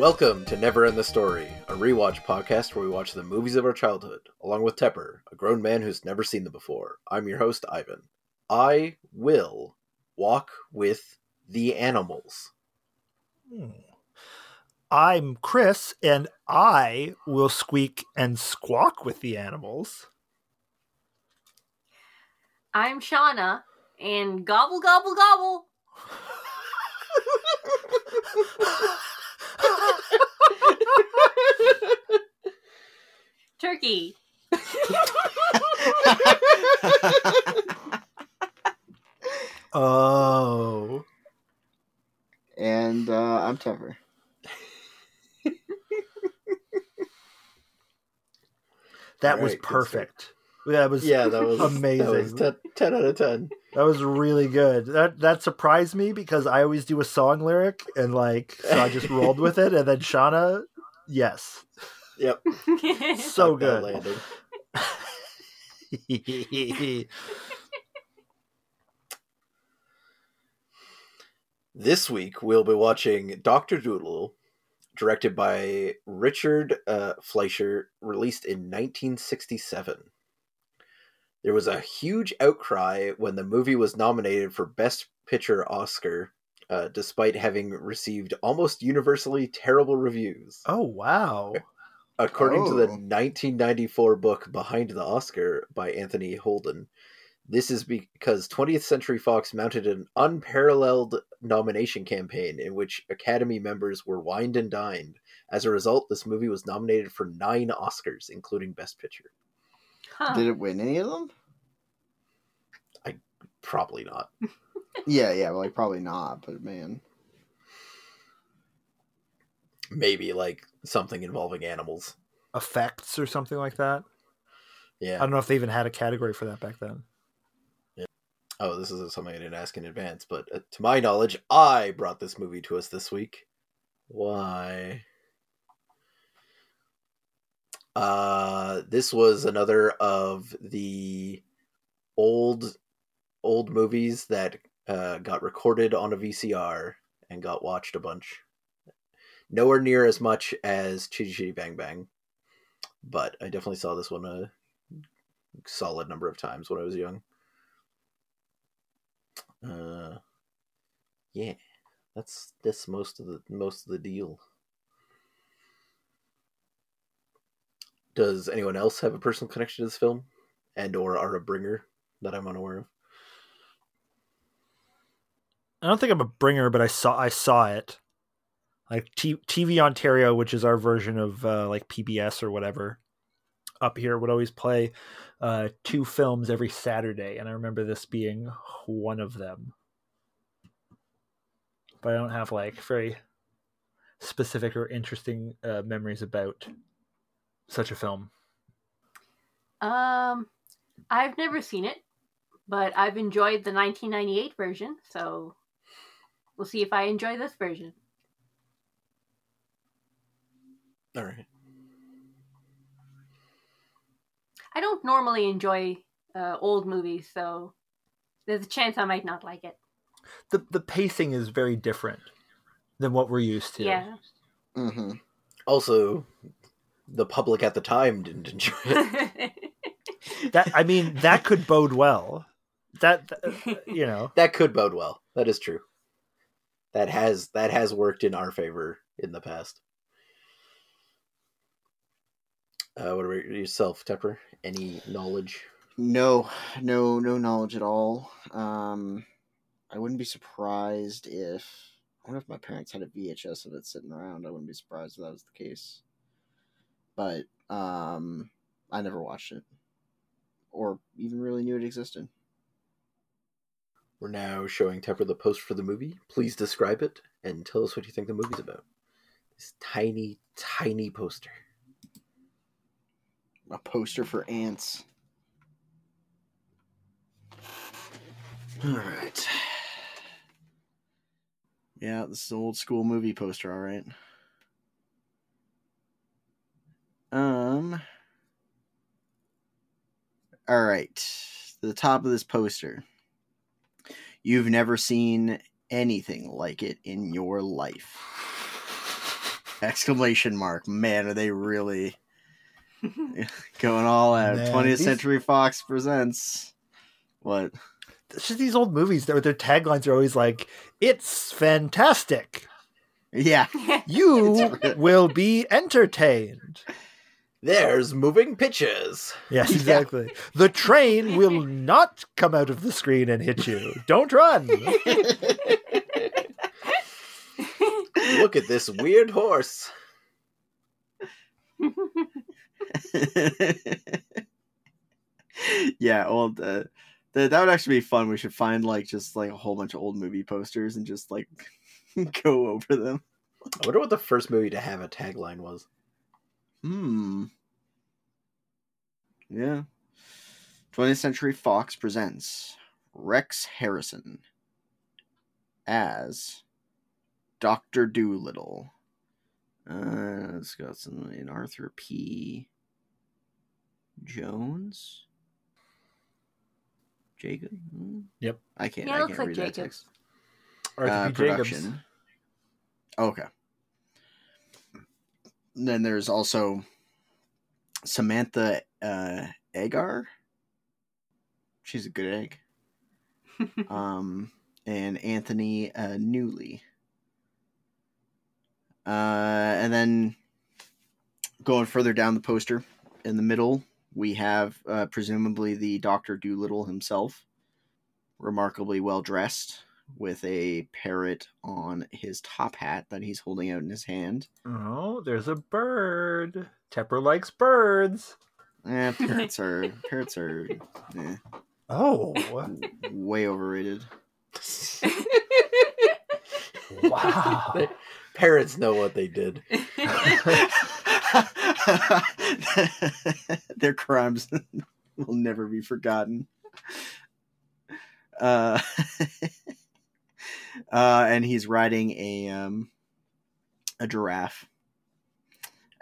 Welcome to Never End the Story, a rewatch podcast where we watch the movies of our childhood, along with Tepper, a grown man who's never seen them before. I'm your host, Ivan. I will walk with the animals. Hmm. I'm Chris, and I will squeak and squawk with the animals. I'm Shauna, and gobble, gobble, gobble. Turkey. Oh. and uh, I'm Tepper. That All was right, perfect. That was Yeah, that was That was amazing. 10, 10 out of 10. That was really good. That that surprised me because I always do a song lyric and like so I just rolled with it and then Shauna, yes. Yep. So Got that good. This week we'll be watching Doctor Dolittle, directed by Richard uh, Fleischer, released in 1967. There was a huge outcry when the movie was nominated for Best Picture Oscar, uh, despite having received almost universally terrible reviews. oh wow. According to the Oh. 1994 book Behind the Oscar by Anthony Holden, this is because 20th Century Fox mounted an unparalleled nomination campaign in which Academy members were wined and dined. As a result, this movie was nominated for nine Oscars, including Best Picture. Huh. Did it win any of them? I probably not. Yeah, yeah, like probably not, but man. Maybe like something involving animals. Effects or something like that. Yeah. I don't know if they even had a category for that back then. Yeah. Oh, this is something I didn't ask in advance, but uh, to my knowledge, I brought this movie to us this week. Why? Uh, this was another of the old old movies that uh, got recorded on a VCR and got watched a bunch. Nowhere near as much as Chitty Chitty Bang Bang, but I definitely saw this one a solid number of times when I was young. Uh, yeah, that's that's most of the most of the deal. Does anyone else have a personal connection to this film, and or are a bringer that I'm unaware of? I don't think I'm a bringer, but I saw I saw it. Like T- TV Ontario, which is our version of uh, like PBS or whatever, up here would always play uh, two films every Saturday, and I remember this being one of them. But I don't have like very specific or interesting uh, memories about such a film. Um, I've never seen it, but I've enjoyed the 1998 version, so we'll see if I enjoy this version. All right. I don't normally enjoy uh, old movies, so there's a chance I might not like it. the The pacing is very different than what we're used to. Yeah. Mm-hmm. Also, the public at the time didn't enjoy it. That I mean, that could bode well. That that- you know. that could bode well. That is true. That has that has worked in our favor in the past. Uh, what about yourself, Tepper? Any knowledge? No, no, no knowledge at all. Um, I wouldn't be surprised if I wonder if my parents had a VHS of it sitting around. I wouldn't be surprised if that was the case. But um, I never watched it, or even really knew it existed. We're now showing Tepper the post for the movie. Please describe it and tell us what you think the movie's about. This tiny, tiny poster. A poster for ants. All right. Yeah, this is an old school movie poster, all right. Um. All right. The top of this poster. You've never seen anything like it in your life. Exclamation mark. Man, are they really going all out? Man, 20th these- Century Fox presents. What? It's just these old movies that their taglines are always like, "It's fantastic. Yeah. You will be entertained." There's moving pictures. Yes, Yeah. exactly. The train will not come out of the screen and hit you. Don't run. Look at this weird horse. yeah, old. Uh, that that would actually be fun. We should find like just like a whole bunch of old movie posters and just like go over them. I wonder what the first movie to have a tagline was. Hmm. Yeah. 20th Century Fox presents Rex Harrison as Doctor Dolittle. Uh, it's got some in Arthur P. Jones. Jacob. Hmm? Yep. I can't. Yeah, I can't like read that Jacobs. text. Arthur Uh, P. Jacobs. production. Okay. Then there's also Samantha uh, Eggar. She's a good egg. Um, and Anthony uh, Newley. Uh, and then going further down the poster in the middle, we have uh, presumably the Doctor Dolittle himself, remarkably well dressed, with a parrot on his top hat that he's holding out in his hand. Oh, there's a bird. Tepper likes birds. Eh, parrots are parrots are eh, Oh, way overrated. wow. Parrots know what they did. Their crimes will never be forgotten. Uh, uh, and he's riding a um, a giraffe.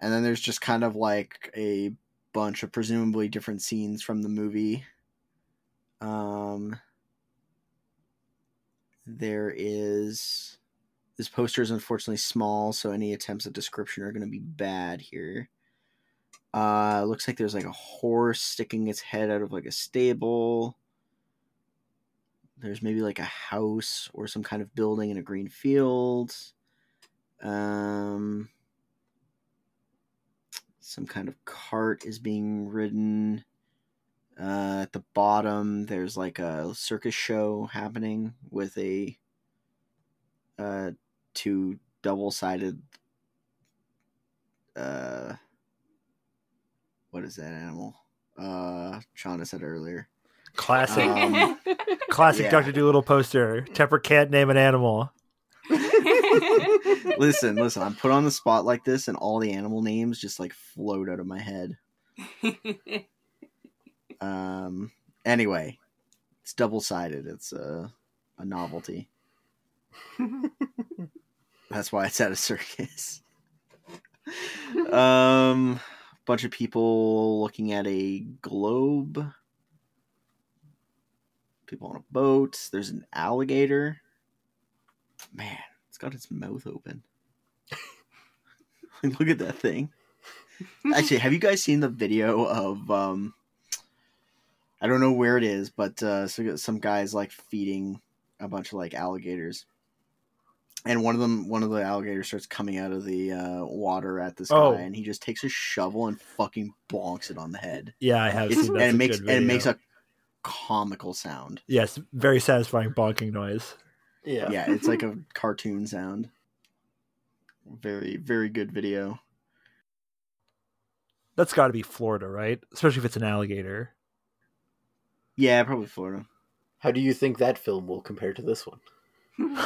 And then there's just kind of like a bunch of presumably different scenes from the movie. Um, there is this poster is unfortunately small, so any attempts at description are going to be bad here. Uh, looks like there's like a horse sticking its head out of like a stable. There's maybe like a house or some kind of building in a green field. Um, some kind of cart is being ridden. Uh, at the bottom, there's like a circus show happening with a uh, two double sided. Uh, what is that animal? Uh, Shauna said earlier. Classic. Um, Classic yeah. Dr. Dolittle poster. Tepper can't name an animal. listen, listen. I'm put on the spot like this, and all the animal names just like float out of my head. Um. Anyway, it's double sided. It's a a novelty. That's why it's at a circus. um, bunch of people looking at a globe. People on a boat. There's an alligator. Man, it's got its mouth open. Look at that thing. Actually, have you guys seen the video of um I don't know where it is, but uh so some guys like feeding a bunch of like alligators. And one of them one of the alligators starts coming out of the uh water at this Oh. guy and he just takes a shovel and fucking bonks it on the head. Yeah, I have It's, and it makes and it makes a comical sound. yes, very satisfying bonking noise. Yeah. Yeah, it's like a cartoon sound. Very, very good video. That's got to be Florida, right? Especially if it's an alligator. Yeah, probably Florida. How do you think that film will compare to this one?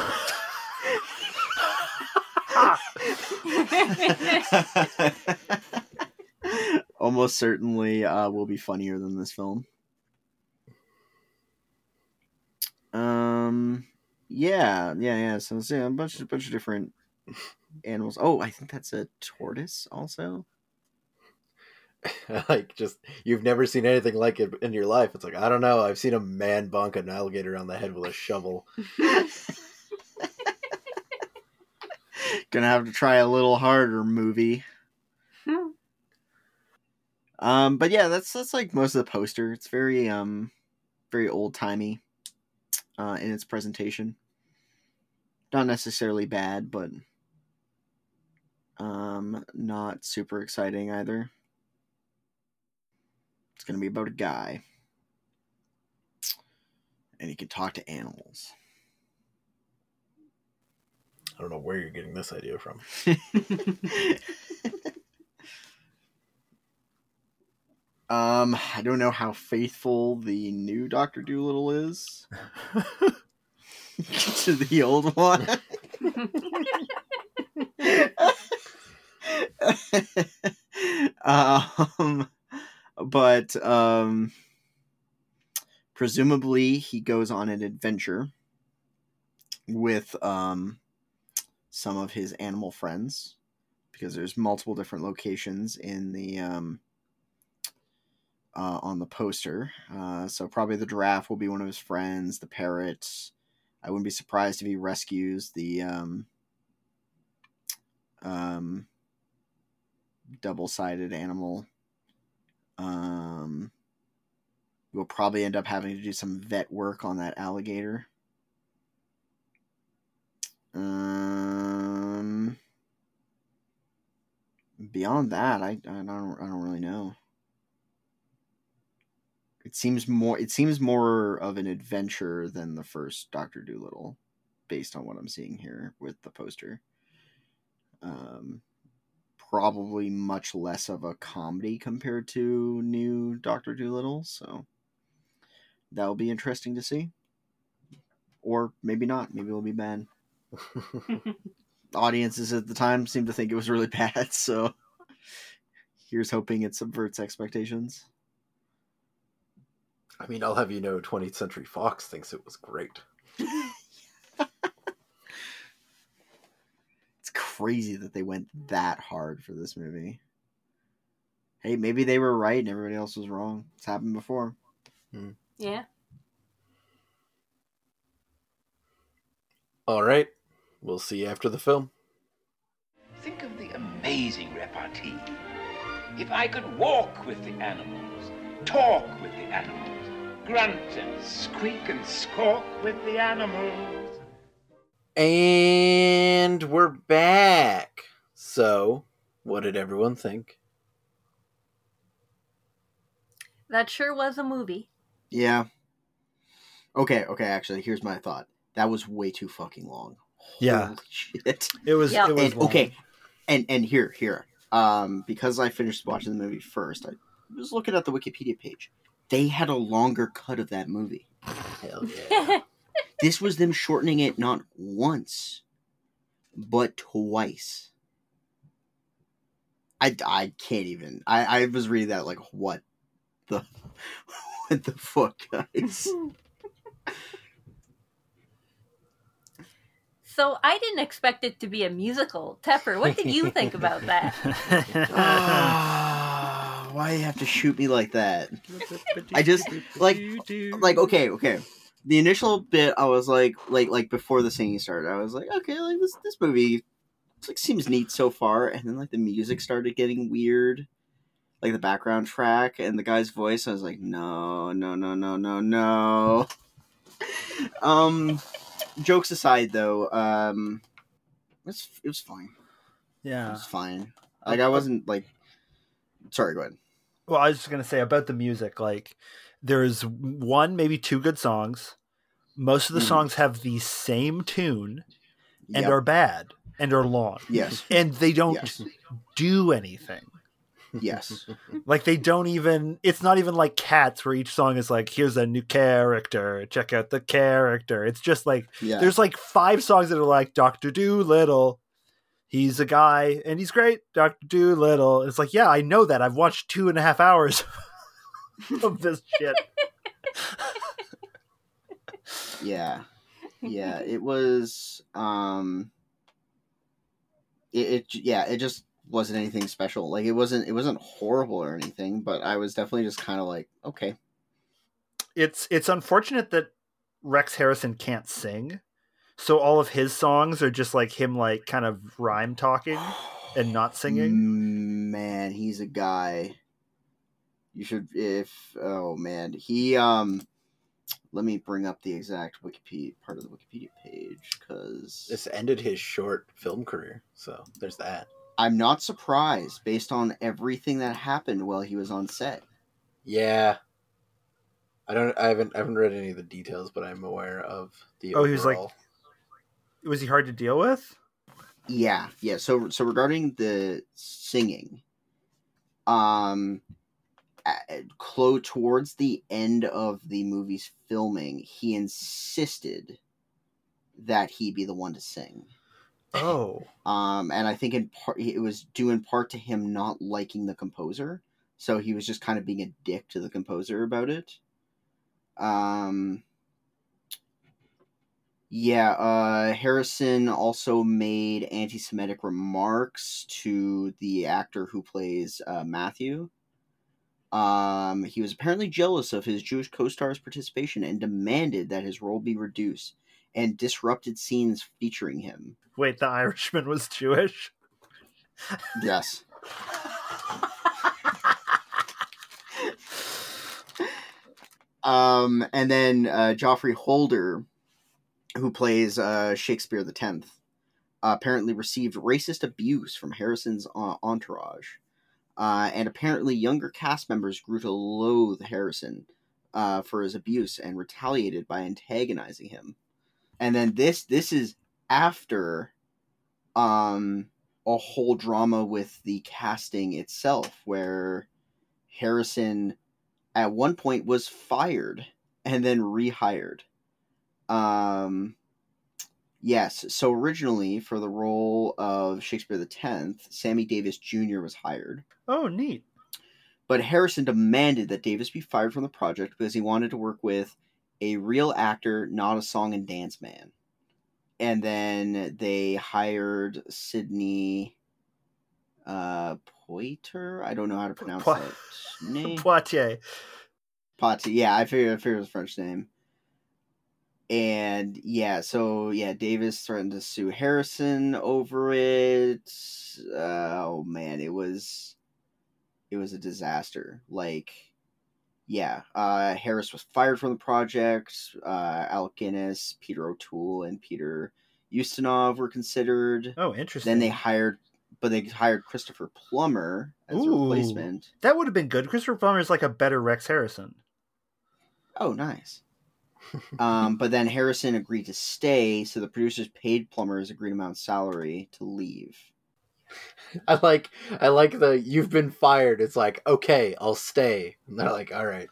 Almost certainly uh, will be funnier than this film. Um, yeah, yeah, yeah. So it's, yeah, a bunch, a bunch of different animals. Oh, I think that's a tortoise, also. like, just you've never seen anything like it in your life. It's like I don't know. I've seen a man bonk an alligator on the head with a shovel. Gonna have to try a little harder movie. Hmm. Um, but yeah, that's that's like most of the poster. It's very um, very old timey, uh, in its presentation. Not necessarily bad, but um, not super exciting either. It's gonna be about a guy, and he can talk to animals. I don't know where you're getting this idea from. um, I don't know how faithful the new Doctor Dolittle is to the old one. um, but um, presumably he goes on an adventure with um some of his animal friends because there's multiple different locations in the um uh, on the poster. Uh, so probably the giraffe will be one of his friends. The parrot. I wouldn't be surprised if he rescues the um, um, double-sided animal. Um, we'll probably end up having to do some vet work on that alligator. Um, beyond that, I, I don't I don't really know. It seems more it seems more of an adventure than the first Doctor Dolittle, based on what I'm seeing here with the poster. Um, probably much less of a comedy compared to new Doctor Dolittle, so that'll be interesting to see. Or maybe not. Maybe it'll be bad. Audiences at the time seemed to think it was really bad, so here's hoping it subverts expectations. I mean, I'll have you know, 20th Century Fox thinks it was great. It's crazy that they went that hard for this movie. Hey, maybe they were right and everybody else was wrong. It's happened before. Hmm. yeah. All right, we'll see you after the film. Think of the amazing repartee. If I could walk with the animals, talk with the animals, grunt and squeak and squawk with the animals. And we're back. So, what did everyone think? That sure was a movie. Yeah. Okay, okay, actually, here's my thought. That was way too fucking long. Yeah. Holy shit. It was. Yeah. It was And, long. okay, and and here, here. Um, because I finished watching the movie first, I was looking at the Wikipedia page. They had a longer cut of that movie. Hell yeah. This was them shortening it not once, but twice. I, I can't even. I, I was reading that like, what the what the fuck, guys? so I didn't expect it to be a musical. Tepper, what did you think about that? Why you have to shoot me like that? I just, like- Like, okay, okay. The initial bit, I was like, like, like before the singing started, I was like, okay, like this, this movie, like seems neat so far, and then like the music started getting weird, like the background track and the guy's voice. I was like, no, no, no, no, no, no. um, jokes aside, though, um, it was, it was fine. Yeah. It was fine. Like I wasn't like, sorry, go ahead. Well, I was just gonna say about the music. Like, there's one, maybe two good songs. Most of the Mhm. songs have the same tune and Yep. are bad and are long, yes, and they don't yes, do anything. yes. Like they don't even. It's not even like Cats, where each song is like, "Here's a new character. Check out the character." It's just like Yeah. there's like five songs that are like Doctor Dolittle. He's a guy and he's great, Doctor Dolittle. It's like, yeah, I know that. I've watched two and a half hours of this shit. yeah yeah it was um it, it yeah it just wasn't anything special like it wasn't it wasn't horrible or anything but i was definitely just kind of like okay It's it's unfortunate that Rex Harrison can't sing So all of his songs are just like him, like kind of rhyme talking and not singing. Man, he's a guy. You should if oh man he um. Let me bring up the exact Wikipedia part of the Wikipedia page because This ended his short film career, so there's that. I'm not surprised based on everything that happened while he was on set. Yeah. I don't. I haven't. I haven't read any of the details, but I'm aware of the. Oh, he was like- overall- Was he hard to deal with? Yeah, yeah. So so regarding the singing, um, close towards the end of the movie's filming, he insisted that he be the one to sing. Oh, Um, and I think in part it was due in part to him not liking the composer, so he was just kind of being a dick to the composer about it. Um, yeah, uh, Harrison also made anti-Semitic remarks to the actor who plays uh, Matthew. Um, he was apparently jealous of his Jewish co-star's participation and demanded that his role be reduced and disrupted scenes featuring him. wait, the Irishman was Jewish. Yes. um, and then uh, Geoffrey Holder, who plays uh, Shakespeare the Tenth, apparently received racist abuse from Harrison's uh, entourage, uh, and apparently younger cast members grew to loathe Harrison uh, for his abuse and retaliated by antagonizing him. And then this this is after um a whole drama with the casting itself where Harrison at one point was fired and then rehired. Um yes, so originally for the role of Shakespeare the 10th, Sammy Davis Jr. was hired, Oh, neat. but Harrison demanded that Davis be fired from the project because he wanted to work with a real actor, not a song and dance man. And then they hired Sidney uh Poitier. I don't know how to pronounce Po- that name. Poitier. Poitier. Yeah, I figured I figured it was a French name. And yeah, so yeah, Davis threatened to sue Harrison over it. Uh, oh man, it was it was a disaster. Like yeah, uh, Harris was fired from the project. Uh, Alec Guinness, Peter O'Toole, and Peter Ustinov were considered. Oh, interesting. Then they hired, but they hired Christopher Plummer as a replacement. that would have been good. Christopher Plummer is like a better Rex Harrison. Oh, nice. Um, but then Harrison agreed to stay, so the producers paid Plummer's agreed amount of salary to leave. I like. I like the. You've been fired. It's like okay, I'll stay. And they're like, all right.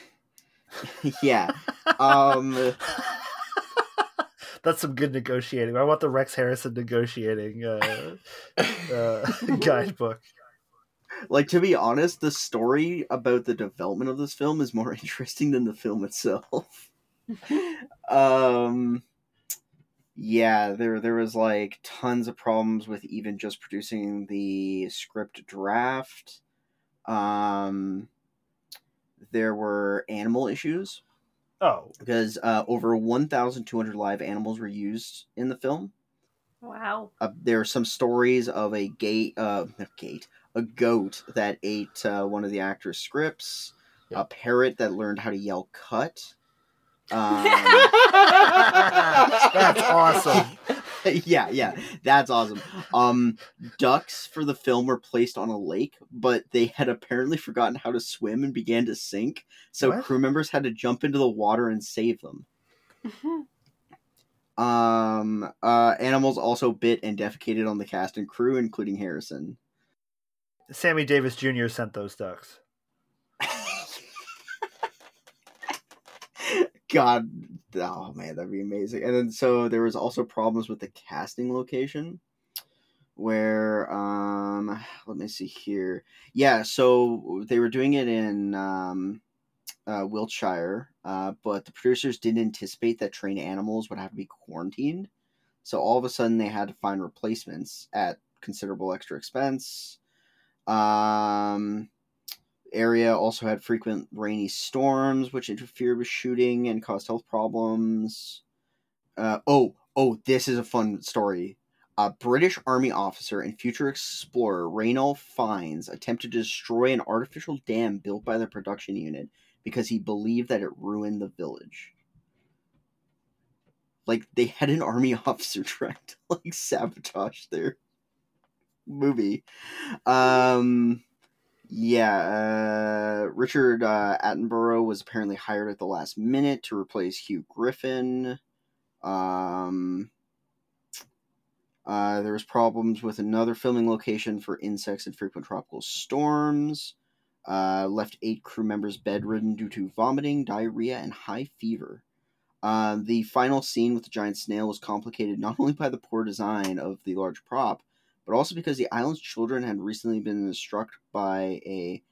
yeah. Um, That's some good negotiating. I want the Rex Harrison negotiating uh, uh, guidebook. Like to be honest, the story about the development of this film is more interesting than the film itself. um yeah, there there was like tons of problems with even just producing the script draft. Um there were animal issues Oh, because uh, over 1,200 live animals were used in the film. Wow. Uh, there are some stories of a gate, uh, gate, a goat that ate uh, one of the actors' scripts, a parrot that learned how to yell "cut." Um, That's awesome. yeah, yeah, that's awesome. Um, ducks for the film were placed on a lake, but they had apparently forgotten how to swim and began to sink. So What? crew members had to jump into the water and save them. Um, uh, animals also bit and defecated on the cast and crew, including Harrison. Sammy Davis Jr. sent those ducks. God, oh man, that'd be amazing. And then so there was also problems with the casting location, where um, let me see here. Yeah, so they were doing it in um, uh, Wiltshire, uh, but the producers didn't anticipate that trained animals would have to be quarantined. So all of a sudden, they had to find replacements at considerable extra expense. Um, area also had frequent rainy storms, which interfered with shooting and caused health problems. Uh, oh, oh, this is a fun story. A British Army officer and future explorer Ranulph Fiennes attempted to destroy an artificial dam built by the production unit because he believed that it ruined the village. Like they had an army officer trying to like sabotage their movie. Um yeah, uh, Richard uh, Attenborough was apparently hired at the last minute to replace Hugh Griffin. Um, uh, there was problems with another filming location for insects and frequent tropical storms. Uh, left eight crew members bedridden due to vomiting, diarrhea, and high fever. Uh, the final scene with the giant snail was complicated not only by the poor design of the large prop, but also because the island's children had recently been struck by a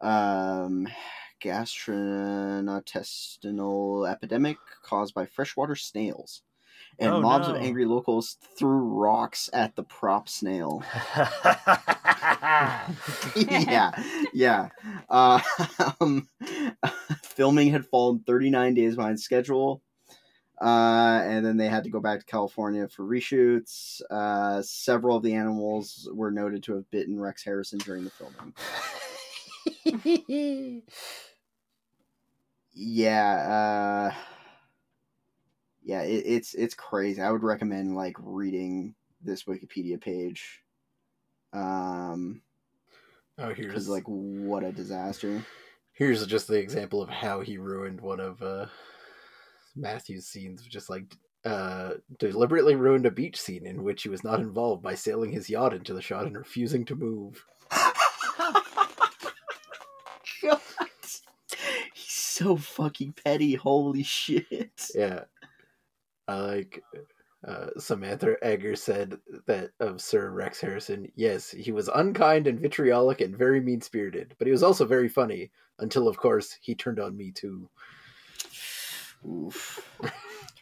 um, gastrointestinal epidemic caused by freshwater snails. And Oh, mobs no. of angry locals threw rocks at the prop snail. yeah, yeah. Uh, um, filming had fallen 39 days behind schedule. Uh, and then they had to go back to California for reshoots. Uh, several of the animals were noted to have bitten Rex Harrison during the filming. Yeah, uh, yeah, it, it's it's crazy. I would recommend like reading this Wikipedia page. Um, Oh, because here's like what a disaster. here's just the example of how he ruined one of uh, Matthew's scenes. Just like uh, deliberately ruined a beach scene in which he was not involved by sailing his yacht into the shot and refusing to move. God. He's so fucking petty. Holy shit. Yeah. I like uh, Samantha Eggar said that of Sir Rex Harrison, yes, he was unkind and vitriolic and very mean spirited, but he was also very funny, until, of course, he turned on me too. Oof.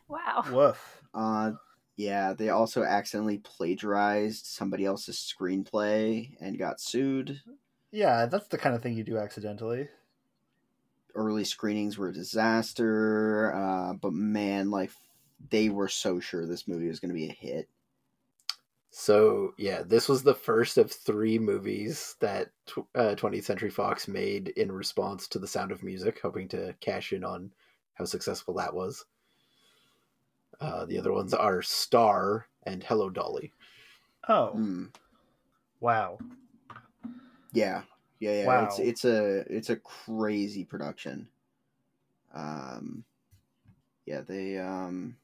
Wow. Woof. Uh, yeah, they also accidentally plagiarized somebody else's screenplay and got sued. Yeah, that's the kind of thing you do accidentally. Early screenings were a disaster, uh, but man, like they were so sure this movie was going to be a hit. So, yeah, this was the first of three movies that tw- uh, 20th Century Fox made in response to The Sound of Music, hoping to cash in on how successful that was. Uh, the other ones are Star and Hello Dolly. Oh, Mm, wow. yeah, yeah, yeah. Wow. It's it's a it's a crazy production. Um, yeah, they um,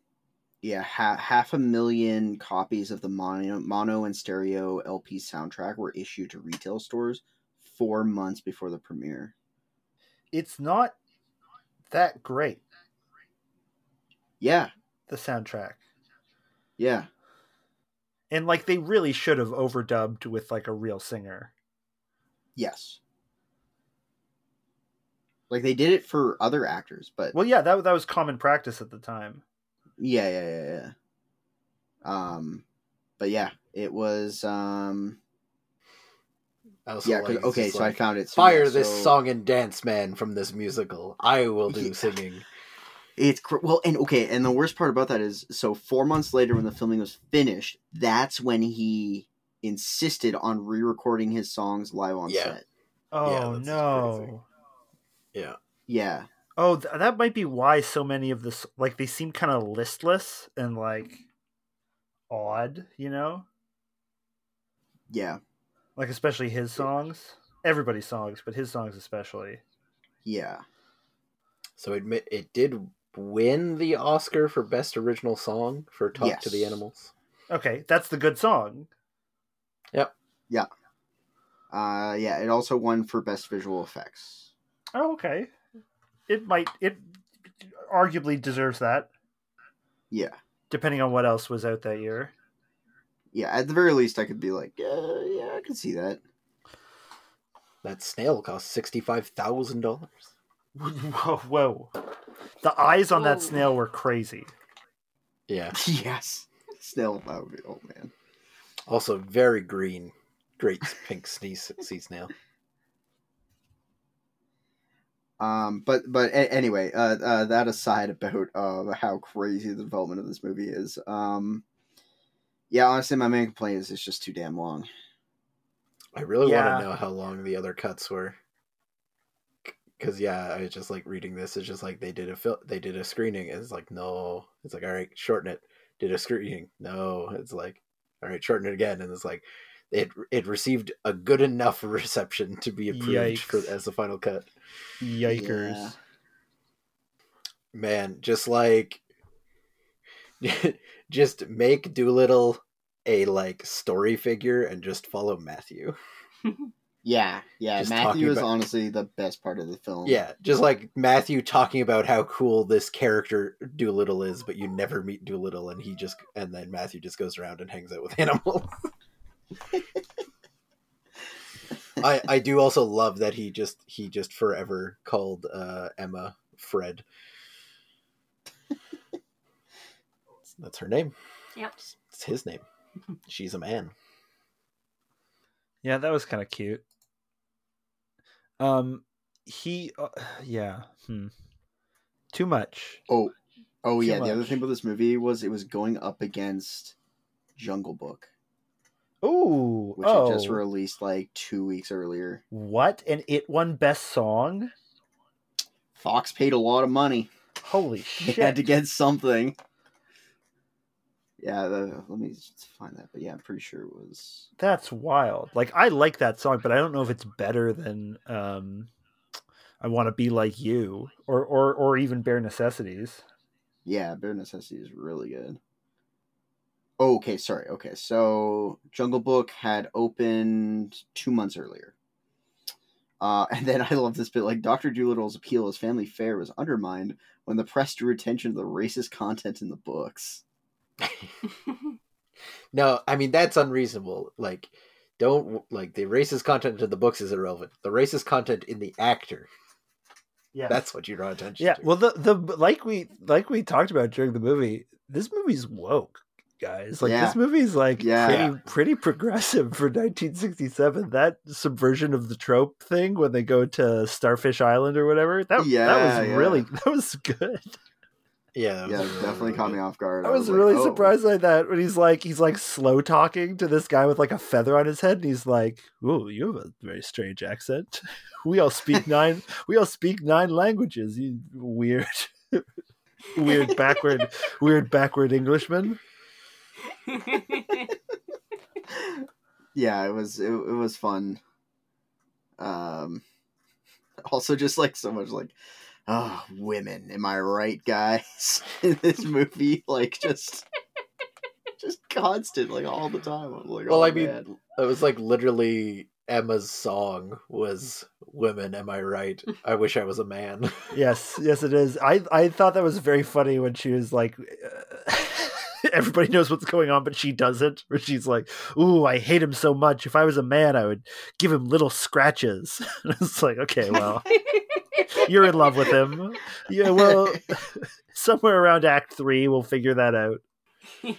yeah, ha- half a million copies of the mono, mono and stereo LP soundtrack were issued to retail stores four months before the premiere. It's not that great, Yeah, the soundtrack. yeah, And like they really should have overdubbed with like a real singer. yes. Like they did it for other actors, but Well, yeah, that that was common practice at the time. Yeah, yeah, yeah, yeah. Um, but yeah, it was. Um, also yeah, like 'cause- it's okay, just so I found it. So, Fire yeah, this song and dance man from this musical. I will do Yeah. singing. It's cr- well, and okay, and the worst part about that is, so four months later, when the filming was finished, that's when he insisted on re-recording his songs live on Yeah. set. Oh that's no. crazy. Yeah. Yeah, Oh, th- that might be why so many of this like they seem kind of listless and like odd, you know? yeah, Like especially his songs. Everybody's songs, but his songs especially. yeah. So it it did win the Oscar for best original song for "Talk to the Animals." Okay, that's the good song. Yep. Yeah. Uh, yeah. It also won for best visual effects. Oh, okay. It might it arguably deserves that, Yeah, depending on what else was out that year. Yeah. At the very least, I could be like, uh, yeah, I can see that. That snail cost sixty five thousand dollars. whoa, whoa. The eyes on that snail were crazy. Yeah. yes, Snail, that would be. Oh man. Also very green, great pink sea, sea snail. Um, but but a- anyway, uh, uh, that aside about uh, how crazy the development of this movie is. Um, yeah, honestly, my main complaint is it's just too damn long. I really Yeah. want to know how long the other cuts were. Because yeah, I was just like reading this. It's just like they did a fil- they did a screening. It's like no, it's like all right, shorten it. Did a screening? No, it's like all right, shorten it again. And it's like it it received a good enough reception to be approved for, as the final cut. Yikers. Yeah. Man, just like just make Dolittle a like story figure and just follow Matthew. Yeah, yeah. Just Matthew is about- honestly the best part of the film. Yeah, just like Matthew talking about how cool this character Dolittle is, but you never meet Dolittle, and he just and then Matthew just goes around and hangs out with animals. I I do also love that he just he just forever called uh, Emma Fred. That's her name. Yep. It's his name. She's a man. Yeah, that was kind of cute. Um, he, uh, yeah, hmm. too much. Oh, oh Too yeah. The other thing about this movie was it was going up against Jungle Book, Ooh, which oh, had just released like two weeks earlier. what? And it won best song. Fox paid a lot of money. Holy They shit! had to get something. Yeah, the, let me find that. But yeah, I'm pretty sure it was. That's wild. Like I like that song, but I don't know if it's better than um, "I Want to Be Like You" or or or even "Bare Necessities." Yeah, Bare Necessities" is really good. Oh, okay, sorry. Okay, so Jungle Book had opened two months earlier. Uh, and then I love this bit like Dr. Dolittle's appeal as family fare was undermined when the press drew attention to the racist content in the books. No, I mean that's unreasonable. Like, don't like the racist content in the books is irrelevant. The racist content in the actor Yeah, that's what you draw attention yeah. to. Well, the the like we like we talked about during the movie. This movie's woke, guys. Like Yeah. this movie's like Yeah. pretty pretty progressive for 1967. That subversion of the trope thing when they go to Starfish Island or whatever. That that was yeah. really that was good. Yeah, Yeah, really, definitely caught me off guard. I was, like, really oh. surprised by that when he's like he's like slow talking to this guy with like a feather on his head, and he's like, "Oh, you have a very strange accent. We all speak nine. we all speak nine languages. You weird, weird backward, weird backward Englishman." yeah, it was it, it was fun. Um, also just like so much like, oh, women, am I right, guys? In this movie, like just, just constant, like all the time. I'm like, Well, oh, I mean, it was like literally Emma's song was "Women, am I right? I wish I was a man." Yes, yes, it is. I I thought that was very funny when she was like. Uh, Everybody knows what's going on, but she doesn't. Where she's like, "Ooh, I hate him so much. If I was a man, I would give him little scratches." It's like, okay, well, you're in love with him. Yeah, well, somewhere around Act Three, we'll figure that out.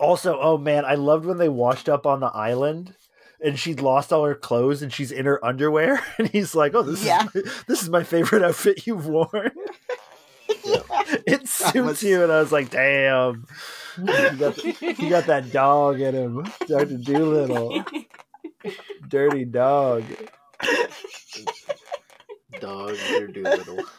Also, oh man, I loved when they washed up on the island. And she'd lost all her clothes, and she's in her underwear. And he's like, "Oh, this Yeah. is my, this is my favorite outfit you've worn. it suits was- you." And I was like, "Damn, you got, he got that dog in him, Doctor Dolittle, dirty dog." Dog, you're Dolittle.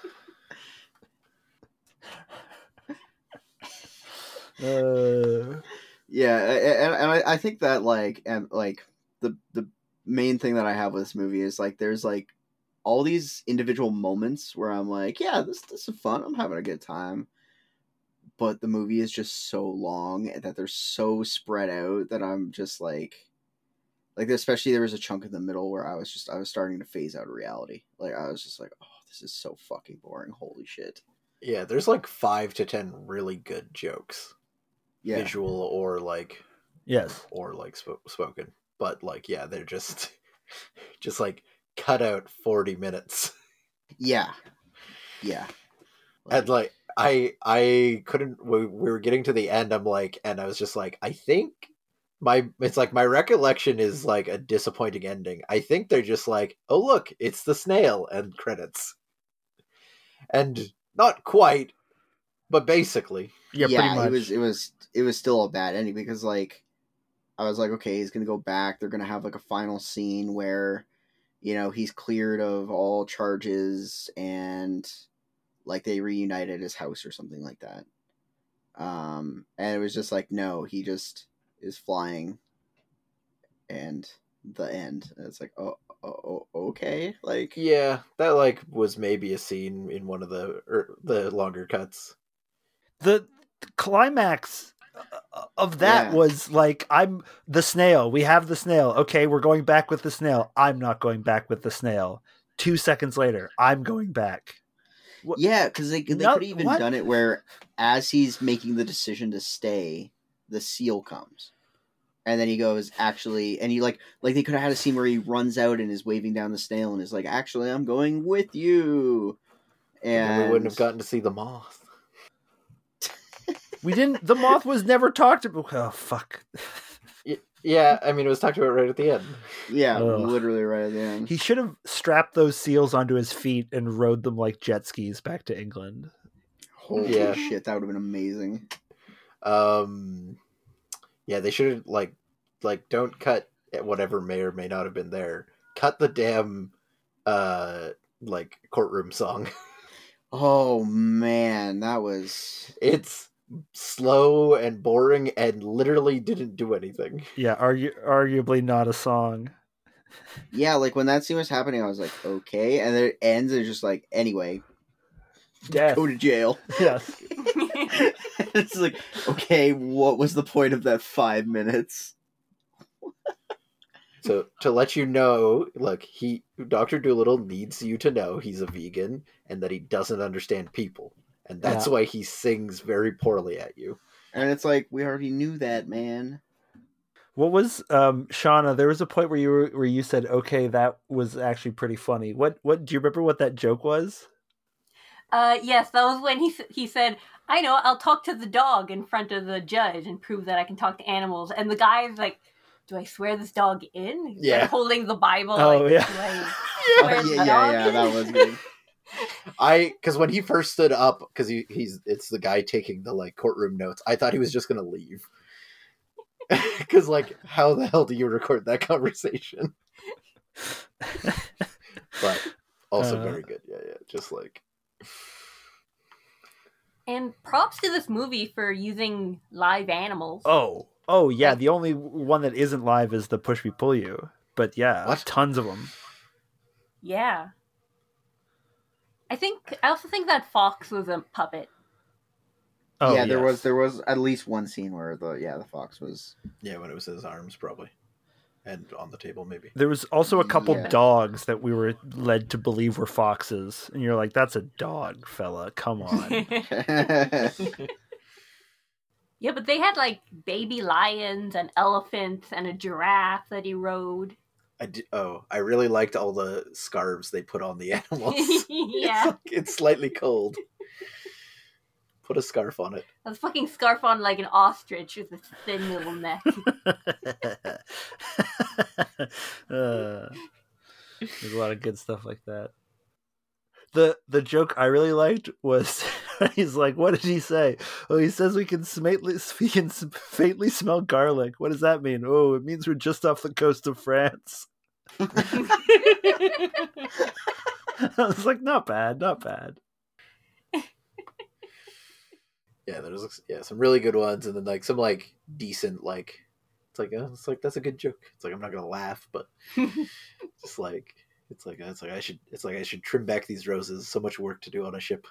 Uh, yeah, a- a- and, and I, I think that like and like the the main thing that I have with this movie is like there's like all these individual moments where I'm like, yeah, this this is fun. I'm having a good time. But the movie is just so long that they're so spread out that I'm just like like especially there was a chunk in the middle where I was just I was starting to phase out of reality. Like I was just like, oh, this is so fucking boring. Holy shit. Yeah, there's like five to ten really good jokes, Yeah. visual or like yes, or like sp- spoken. But like, yeah, they're just just like cut out forty minutes. Yeah. Yeah. and like i i couldn't we, we were getting to the end i'm like and i was just like i think my it's like my recollection is like a disappointing ending. I think they're just like, oh look, it's the snail and credits, and not quite, but basically, Yeah, pretty much. it was it was it was still a bad ending because like I was like, okay, he's gonna go back. They're gonna have like a final scene where, you know, he's cleared of all charges and like they reunite at his house or something like that. Um, and it was just like, no, he just is flying, and the end. And it's like, oh, oh, oh, okay, like yeah, that like was maybe a scene in one of the er, the longer cuts. the climax uh, of that Yeah. was like i'm the snail we have the snail okay we're going back with the snail i'm not going back with the snail two seconds later i'm going back What- Yeah, because they, they No, could have even what? done it where, as he's making the decision to stay, the seal comes, and then he goes, "Actually," and he like like they could have had a scene where he runs out and is waving down the snail and is like, "Actually, I'm going with you," And and we wouldn't have gotten to see the moth. we didn't the moth was never talked about oh fuck Yeah, I mean it was talked about right at the end. yeah, Ugh. literally right at the end. he should have strapped those seals onto his feet and rode them like jet skis back to england Holy Yeah. shit, that would have been amazing. Um, yeah, they should have like like don't cut at whatever may or may not have been there. Cut the damn uh like courtroom song. Oh man, that was It's slow and boring and literally didn't do anything. yeah argu- arguably not a song yeah. Like when that scene was happening, I was like, okay, and then it ends. And it's just like, anyway, death go to jail. yes it's like, okay, what was the point of that five minutes? So to let you know, look, he Doctor Dolittle needs you to know he's a vegan and that he doesn't understand people, and that's Yeah. why he sings very poorly at you. And it's like, we already knew that, man. What was um Shauna? There was a point where you were where you said, "Okay, that was actually pretty funny." What what do you remember? What that joke was? Uh, yes, that was when he he said, "I know, I'll talk to the dog in front of the judge and prove that I can talk to animals." And the guy's like, "Do I swear this dog in?" He's, Yeah. like, holding the Bible. Oh, like, yeah. "Do I Oh, yeah, the yeah, dog yeah, in?" that was good. I because when he first stood up, because he, he's it's the guy taking the like courtroom notes. I thought he was just gonna leave. Because like, how the hell do you record that conversation? But also Uh. very good. Yeah, yeah. Just like And props to this movie for using live animals. Oh, oh yeah. The only one that isn't live is the Push Me Pull You. But yeah, What? tons of them. Yeah. I think I also think that fox was a puppet. Oh, yeah, there was there was at least one scene where the yeah the fox was. yeah, when it was his arms probably, and on the table maybe. There was also a couple Yeah. dogs that we were led to believe were foxes, and you're like, "That's a dog, fella. Come on." yeah, but they had like baby lions and elephants and a giraffe that he rode. I di- oh, I really liked all the scarves they put on the animals. yeah. it's, like- it's slightly cold. Put a scarf on it. A fucking scarf on like an ostrich with a thin little neck. Uh, there's a lot of good stuff like that. The the joke I really liked was he's like, "What did he say?" Oh, he says we can faintly we can faintly smell garlic. What does that mean? Oh, it means we're just off the coast of France. I was like, not bad, not bad. Yeah, there's yeah some really good ones, and then like some like decent like it's like oh, it's like that's a good joke. It's like I'm not gonna laugh, but just like it's like it's like I should it's like I should trim back these roses. So much work to do on a ship.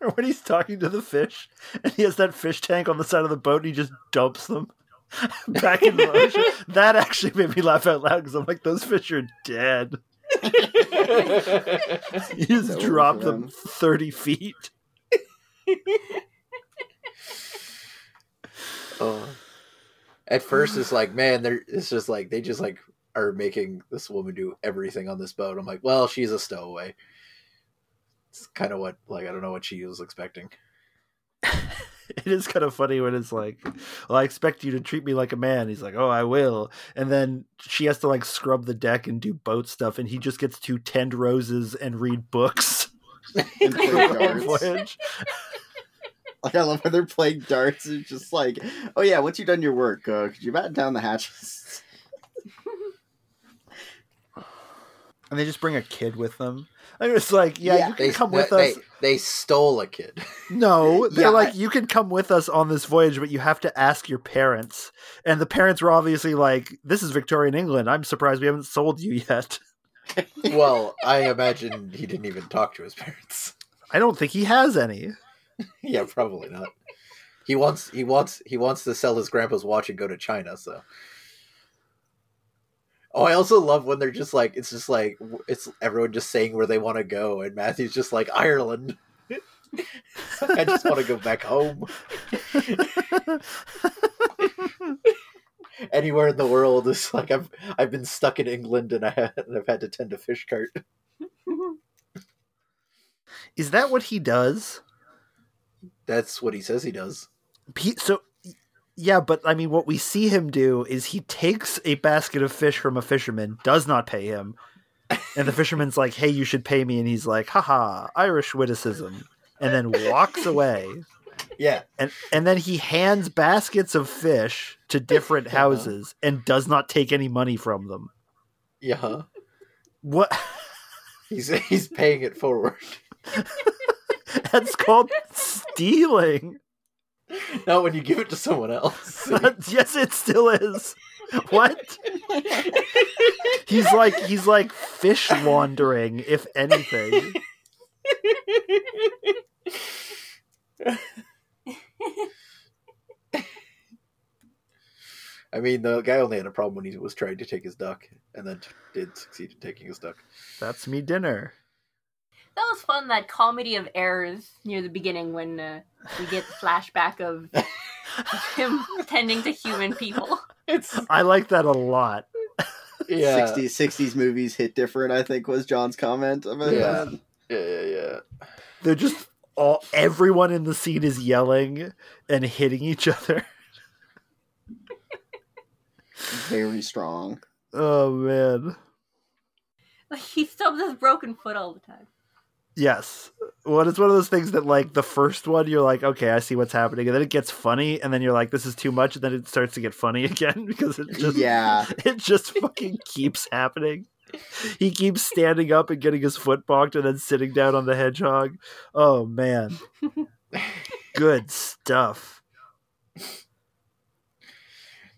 Or when he's talking to the fish, and he has that fish tank on the side of the boat, and he just dumps them back in the ocean. That actually made me laugh out loud because I'm like, those fish are dead. You just over drop them them. 30 feet. Oh. At first, it's like, man, they're it's just like they just like are making this woman do everything on this boat. I'm like, well, she's a stowaway. It's kind of what like I don't know what she was expecting. it is kind of funny when it's like, "Well, I expect you to treat me like a man." He's like, "Oh, I will," and then she has to like scrub the deck and do boat stuff, and he just gets to tend roses and read books. And play the whole darts. voyage. Like I love how they're playing darts. It's just like, oh yeah, once you've done your work, uh, could you batten down the hatches? And they just bring a kid with them. And was like, yeah, Yeah. you can They, come with they, us. they stole a kid. No, they're Yeah, like, I- you can come with us on this voyage, but you have to ask your parents. And the parents were obviously like, this is Victorian England. I'm surprised we haven't sold you yet. well, I imagine he didn't even talk to his parents. I don't think he has any. yeah, probably not. He wants he wants he wants to sell his grandpa's watch and go to China. So. Oh, I also love when they're just like it's just like it's everyone just saying where they want to go, and Matthew's just like Ireland. I just want to go back home. Anywhere in the world is like I've I've been stuck in England and I ha- and I've had to tend a fish cart. is that what he does? That's what he says he does. He, so, yeah, but I mean, what we see him do is he takes a basket of fish from a fisherman, does not pay him, and the fisherman's like, "Hey, you should pay me," and he's like, "Haha, Irish witticism," and then walks away. Yeah, and and then he hands baskets of fish to different uh-huh. houses and does not take any money from them. yeah. What? He's he's paying it forward. That's called stealing. Not when you give it to someone else. yes, it still is. What? He's like he's like fish laundering, if anything. I mean, the guy only had a problem when he was trying to take his duck, and then did succeed in taking his duck. That's me dinner. That was fun. That comedy of errors near the beginning when uh, we get the flashback of him tending to human people. It's I like that a lot. yeah, 60s, 60s movies hit different, I think was John's comment about Yeah. that. yeah, yeah, yeah. They're just all everyone in the scene is yelling and hitting each other. Very strong. Oh man. Like he stubs his broken foot all the time. Yes. Well, it's one of those things that, like, the first one, you're like, okay, I see what's happening. And then it gets funny, and then you're like, this is too much. And then it starts to get funny again because it just, Yeah. it just fucking keeps happening. He keeps standing up and getting his foot bonked and then sitting down on the hedgehog. Oh, man. Good stuff.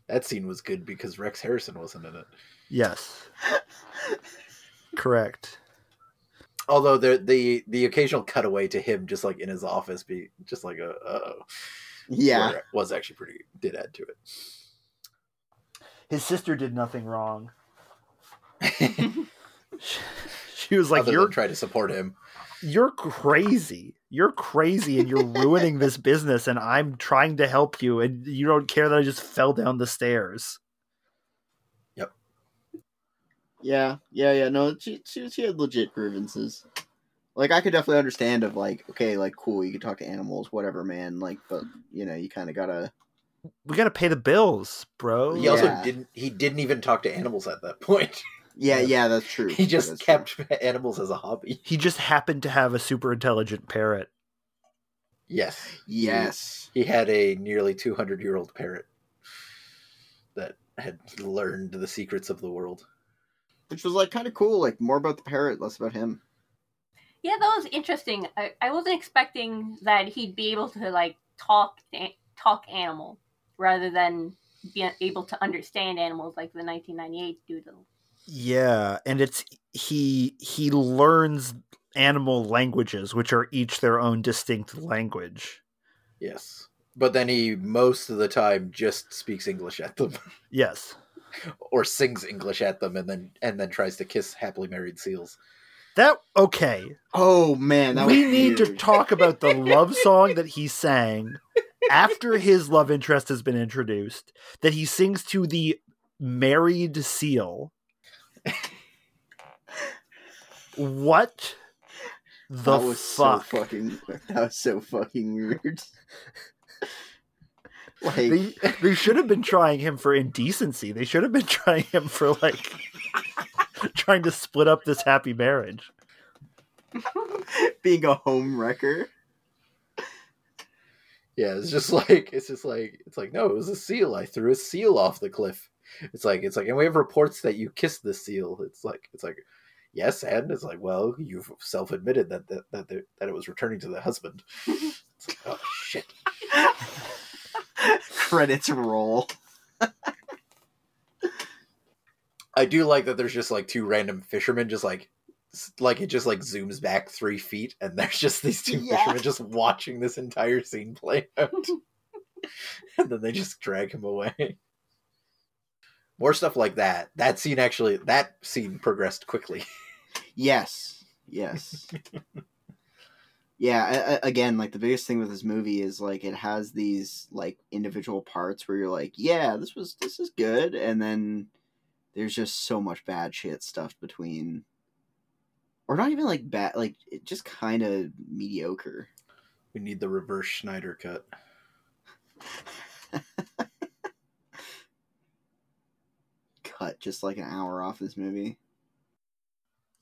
That scene was good because Rex Harrison wasn't in it. Yes. Correct. Although the the the occasional cutaway to him just like in his office, be just like a uh, Yeah. was actually pretty did add to it. His sister did nothing wrong. She was like, Other "You're than try to support him. you're crazy. You're crazy and you're ruining this business and I'm trying to help you and you don't care that I just fell down the stairs. Yeah, yeah, yeah. No, she, she she had legit grievances. Like I could definitely understand of like, okay, like cool, you can talk to animals, whatever, man. Like, but you know, you kind of gotta. We got to pay the bills, bro. He also didn't he didn't even talk to animals at that point. Yeah, Yeah. yeah, that's true. he just That's true. kept animals as a hobby. He just happened to have a super intelligent parrot. Yes. Yes. He had a nearly 200 year old parrot that had learned the secrets of the world. Which was like kind of cool. Like more about the parrot, less about him. Yeah, that was interesting. I, I wasn't expecting that he'd be able to like talk a- talk animal rather than be able to understand animals like the 1998 doodle. Yeah, and it's he he learns animal languages which are each their own distinct language. Yes. But then he most of the time just speaks English at them Yes. Or sings English at them and then and then tries to kiss happily married seals. That okay. Oh man, that we was need to talk about the love song that he sang after his love interest has been introduced that he sings to the married seal what the that was fuck so fucking. That was so fucking weird. Like, They, they should have been trying him for indecency. They should have been trying him for like trying to split up this happy marriage. being a home wrecker. Yeah, it's just like it's just like it's like no, it was a seal. I threw a seal off the cliff. It's like it's like, and we have reports that you kissed the seal. It's like it's like yes, and it's like well, you've self admitted that that that, that it was returning to the husband. It's like, oh shit. Credits roll. I do like that. There's just like two random fishermen, just like like it just like zooms back three feet, and there's just these two Yeah. fishermen just watching this entire scene play out, and then they just drag him away. More stuff like that. That scene actually, that scene progressed quickly. Yes. Yes. Yeah. I, I, again, like the biggest thing with this movie is like it has these like individual parts where you're like, yeah, this was this is good, and then there's just so much bad shit stuff between, or not even like bad, like it just kind of mediocre. We need the reverse Snyder cut. Cut just like an hour off this movie.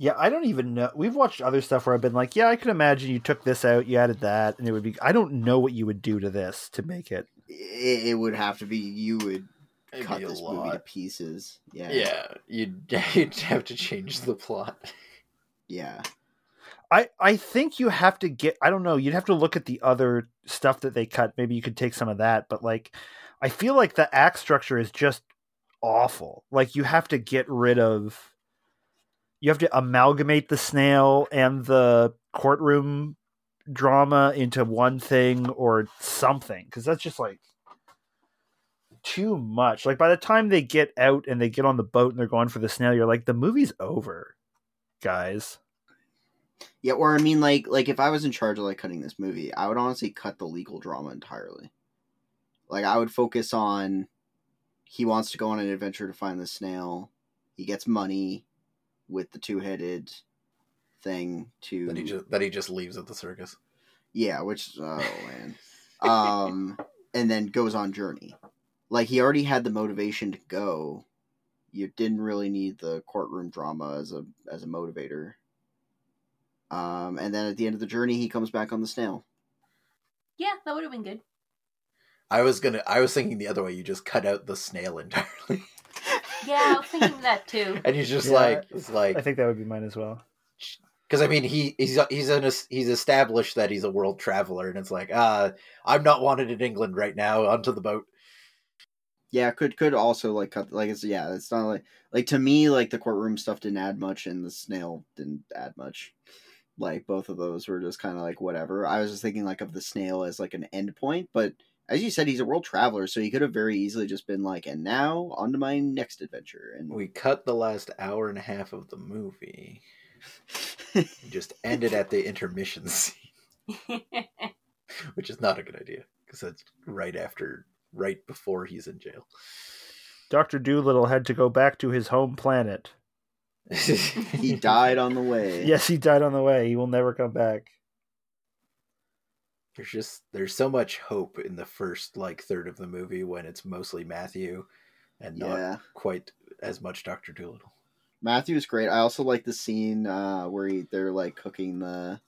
Yeah, I don't even know. We've watched other stuff where I've been like, yeah, I could imagine you took this out, you added that, and it would be. I don't know what you would do to this to make it. It, it would have to be you would It'd cut be a this movie to pieces. Yeah. Yeah, you'd, you'd have to change the plot. Yeah. I I think you have to get. I don't know. You'd have to look at the other stuff that they cut. Maybe you could take some of that, but like, I feel like the act structure is just awful. Like you have to get rid of. You have to amalgamate the snail and the courtroom drama into one thing or something because that's just like too much. Like by the time they get out and they get on the boat and they're going for the snail, you're like, the movie's over, guys. Yeah, or I mean, like, like if I was in charge of like cutting this movie, I would honestly cut the legal drama entirely. Like, I would focus on he wants to go on an adventure to find the snail. He gets money with the two-headed thing to That he just that he just leaves at the circus. yeah, which oh man, um, and then goes on journey. Like he already had the motivation to go. You didn't really need the courtroom drama as a as a motivator. Um, and then at the end of the journey, he comes back on the snail. Yeah, that would have been good. I was gonna. I was thinking the other way. You just cut out the snail entirely, Yeah, I was thinking that too. and he's just Yeah, like, it's like, I think that would be mine as well. because I mean, he he's he's an, he's established that he's a world traveler, and it's like, ah, I'm not wanted in England right now. Onto the boat. Yeah, could could also like cut like it's yeah, it's not like like to me like the courtroom stuff didn't add much and the snail didn't add much. Like both of those were just kind of like whatever. I was just thinking like of the snail as like an end point, but as you said, he's a world traveler, so he could have very easily just been like, and now on to my next adventure. And We cut the last hour and a half of the movie. just ended at the intermission scene, which is not a good idea because that's right after, right before he's in jail. Dr. Dolittle had to go back to his home planet. he died on the way. Yes, he died on the way. He will never come back. There's just there's so much hope in the first like third of the movie when it's mostly Matthew and not Yeah. quite as much Doctor Dolittle. Matthew's great. I also like the scene uh, where he, they're like cooking the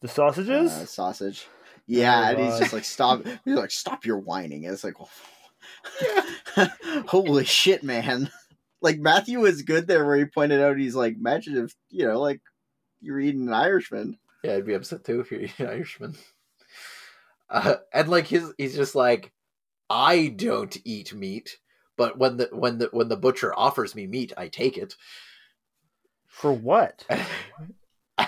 The sausages? uh, sausage. Yeah, Oh, and he's just like stop. He's like stop your whining. And it's like, holy shit, man! Like Matthew was good there, where he pointed out he's like, imagine if you know, like you're eating an Irishman. Yeah, I'd be upset too if you're eating an Irishman. Uh, and like his, he's just like, I don't eat meat, but when the when the when the butcher offers me meat, I take it. For what?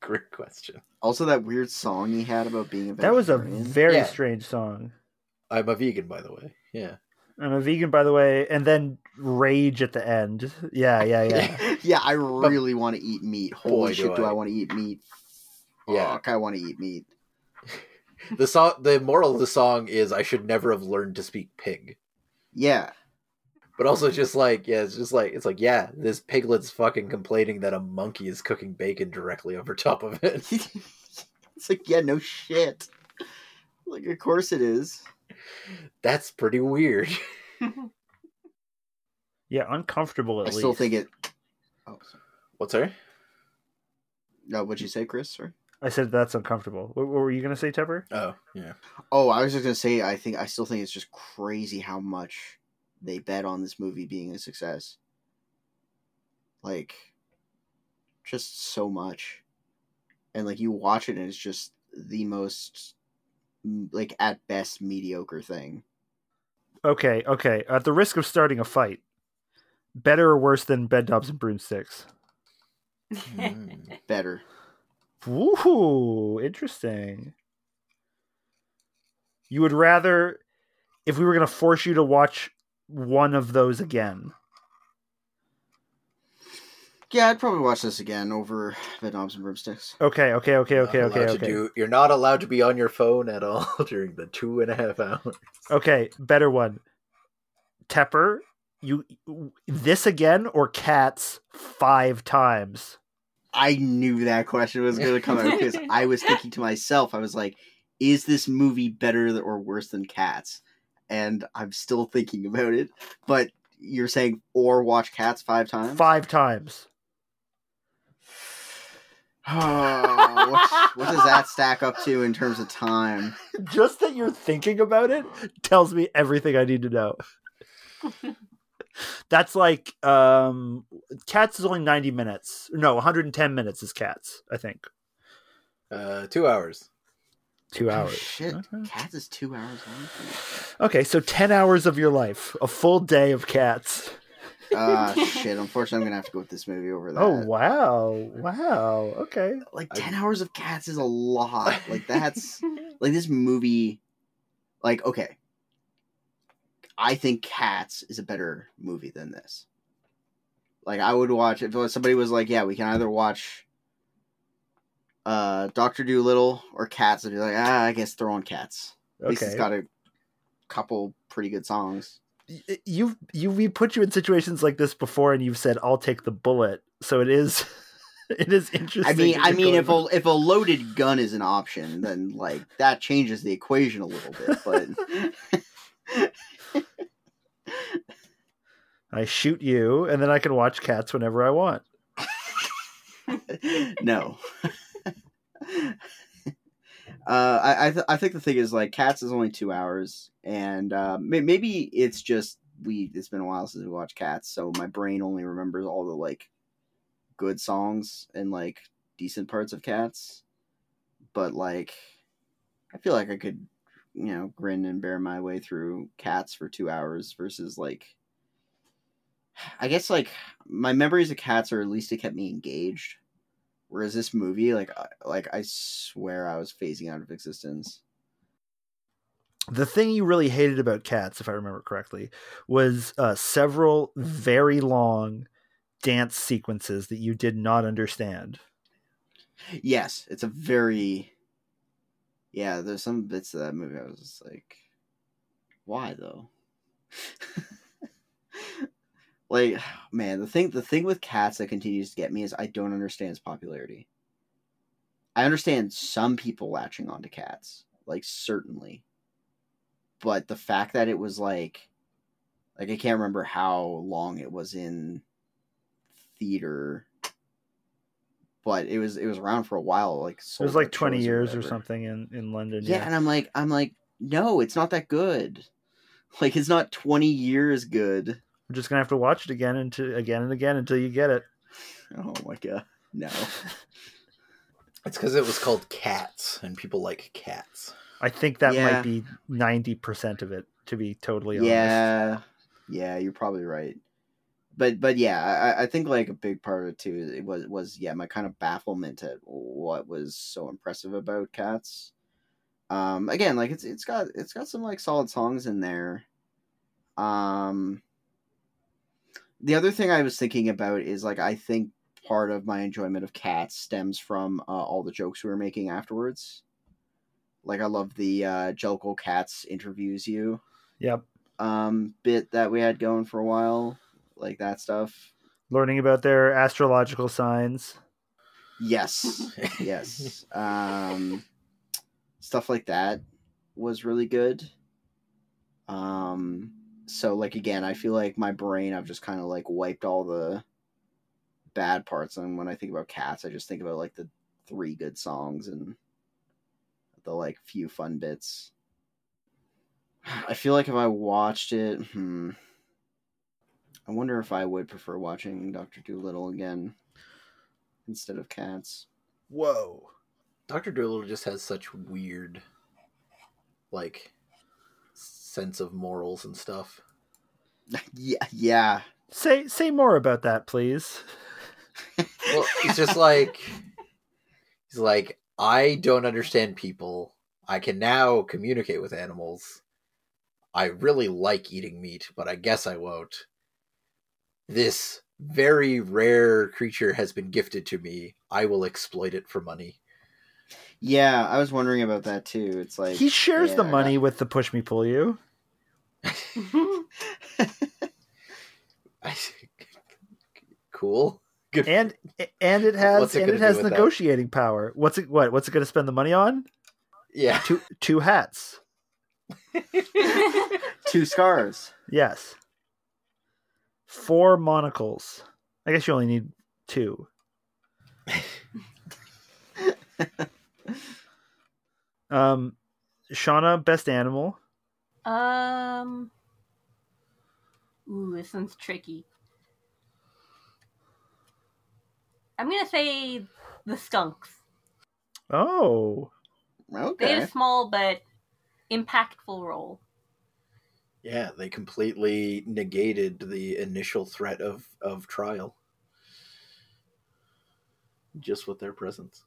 Great question. Also, that weird song he had about being a That was a very Yeah. strange song. I'm a vegan, by the way. Yeah. I'm a vegan, by the way, and then rage at the end. Yeah, yeah, yeah. yeah, I really want to eat meat. Holy Boy, shit, do do I. I, want to eat meat? Yeah. Fuck, I want to eat meat. The song, the moral of the song is I should never have learned to speak pig. Yeah, But also just like, yeah, it's just like it's like, yeah, this piglet's fucking complaining that a monkey is cooking bacon directly over top of it. it's like yeah, no shit. Like, of course it is. That's pretty weird. Yeah, uncomfortable at I least. still think it. Oh, sorry. What's that? no. What'd you say, Chris? Sorry. I said that's uncomfortable. What, what were you gonna say, Tepper? Oh, yeah. Oh, I was just gonna say. I think I still think it's just crazy how much they bet on this movie being a success. Like, just so much, and like you watch it and it's just the most, like at best mediocre thing. Okay, okay. At the risk of starting a fight, better or worse than bedknobs and broomsticks? Mm. Better. Woohoo! Interesting. You would rather, if we were going to force you to watch one of those again. Yeah, I'd probably watch this again over Bedknobs and Broomsticks. Okay, okay, okay, okay, Not okay, okay. do- you're not allowed to be on your phone at all during the two and a half hours. Okay, better one. Tepper, you this again or cats five times? I knew that question was going to come out because I was thinking to myself, I was like, is this movie better or worse than Cats? And I'm still thinking about it. But you're saying or watch Cats five times? Five times. Oh, what, what does that stack up to in terms of time? Just that you're thinking about it tells me everything I need to know. That's like um Cats is only 90 minutes. No, 110 minutes is Cats, I think. Uh, two hours. 2 Oh, hours. shit. Okay. Cats is two hours long. Okay, so 10 hours of your life, a full day of Cats. Ah, shit. Unfortunately, I'm going to have to go with this movie over that. Oh, wow. Wow. Okay. Like, I- 10 hours of Cats is a lot. Like, that's. like this movie like okay i think cats is a better movie than this like i would watch if somebody was like yeah we can either watch uh dr dolittle or cats i'd be like ah i guess throw on cats at least it's Okay. got a couple pretty good songs You've you we put you in situations like this before and you've said I'll take the bullet. So it is it is interesting. i mean i mean if a if a loaded gun is an option then like that changes the equation a little bit but I shoot you, and then I can watch cats whenever I want. no. uh, I I, th- I think the thing is like Cats is only two hours, and uh, may- maybe it's just we. It's been a while since we watched Cats, so my brain only remembers all the like good songs and like decent parts of Cats. But like, I feel like I could, you know, grin and bear my way through Cats for two hours versus like. I guess like my memories of Cats are at least it kept me engaged. Whereas this movie, like, I- like I swear I was phasing out of existence. The thing you really hated about cats, if I remember correctly, was uh, several very long dance sequences that you did not understand. Yes, it's a very. Yeah, there's some bits of that movie I was just like, why though? like, man, the thing the thing with cats that continues to get me is I don't understand its popularity. I understand some people latching onto cats, like certainly. But the fact that it was like like I can't remember how long it was in theater but it was it was around for a while like It was like 20 years or whatever. something in, in London. yeah, Yeah. and i'm like i'm like no it's not that good like it's not 20 years good We're just going to have to watch it again, until, again and again until you get it. oh my god no It's because it was called Cats, and people like cats. I think that Yeah. might be 90% of it, to be totally honest. yeah yeah you're probably right but but yeah I, I think like a big part of it too it was was yeah my kind of bafflement at what was so impressive about cats. Um again like it's it's got it's got some like solid songs in there. Um the other thing i was thinking about is like i think part of my enjoyment of cats stems from uh, all the jokes we were making afterwards. Like i love the uh jellicle cats interviews you Yep. um bit that we had going for a while like that stuff Learning about their astrological signs. yes yes um stuff like that was really good. Um, so like again, I feel like my brain I've just kind of like wiped all the bad parts, and when I think about Cats, I just think about like the three good songs and the like few fun bits. I feel like if I watched it, hmm, I wonder if I would prefer watching Doctor Dolittle again instead of Cats. Whoa. Doctor Dolittle just has such weird, like, sense of morals and stuff. yeah, yeah. Say say more about that, please. Well, he's just like, he's like, I don't understand people. I can now communicate with animals. I really like eating meat, but I guess I won't. This very rare creature has been gifted to me. I will exploit it for money. Yeah, I was wondering about that too. It's like he shares the yeah, money with the push me pull you. cool. Good. And and it has it and it has with that? negotiating power. What's it what? What's it going to spend the money on? yeah. Two two hats. two scars. Yes. Four monocles. I guess you only need two. Um Shauna, best animal. um. Ooh, this one's tricky. I'm gonna say the skunks. Oh. Okay. They had Okay. a small but impactful role. Yeah, they completely negated the initial threat of, of trial. Just with their presence.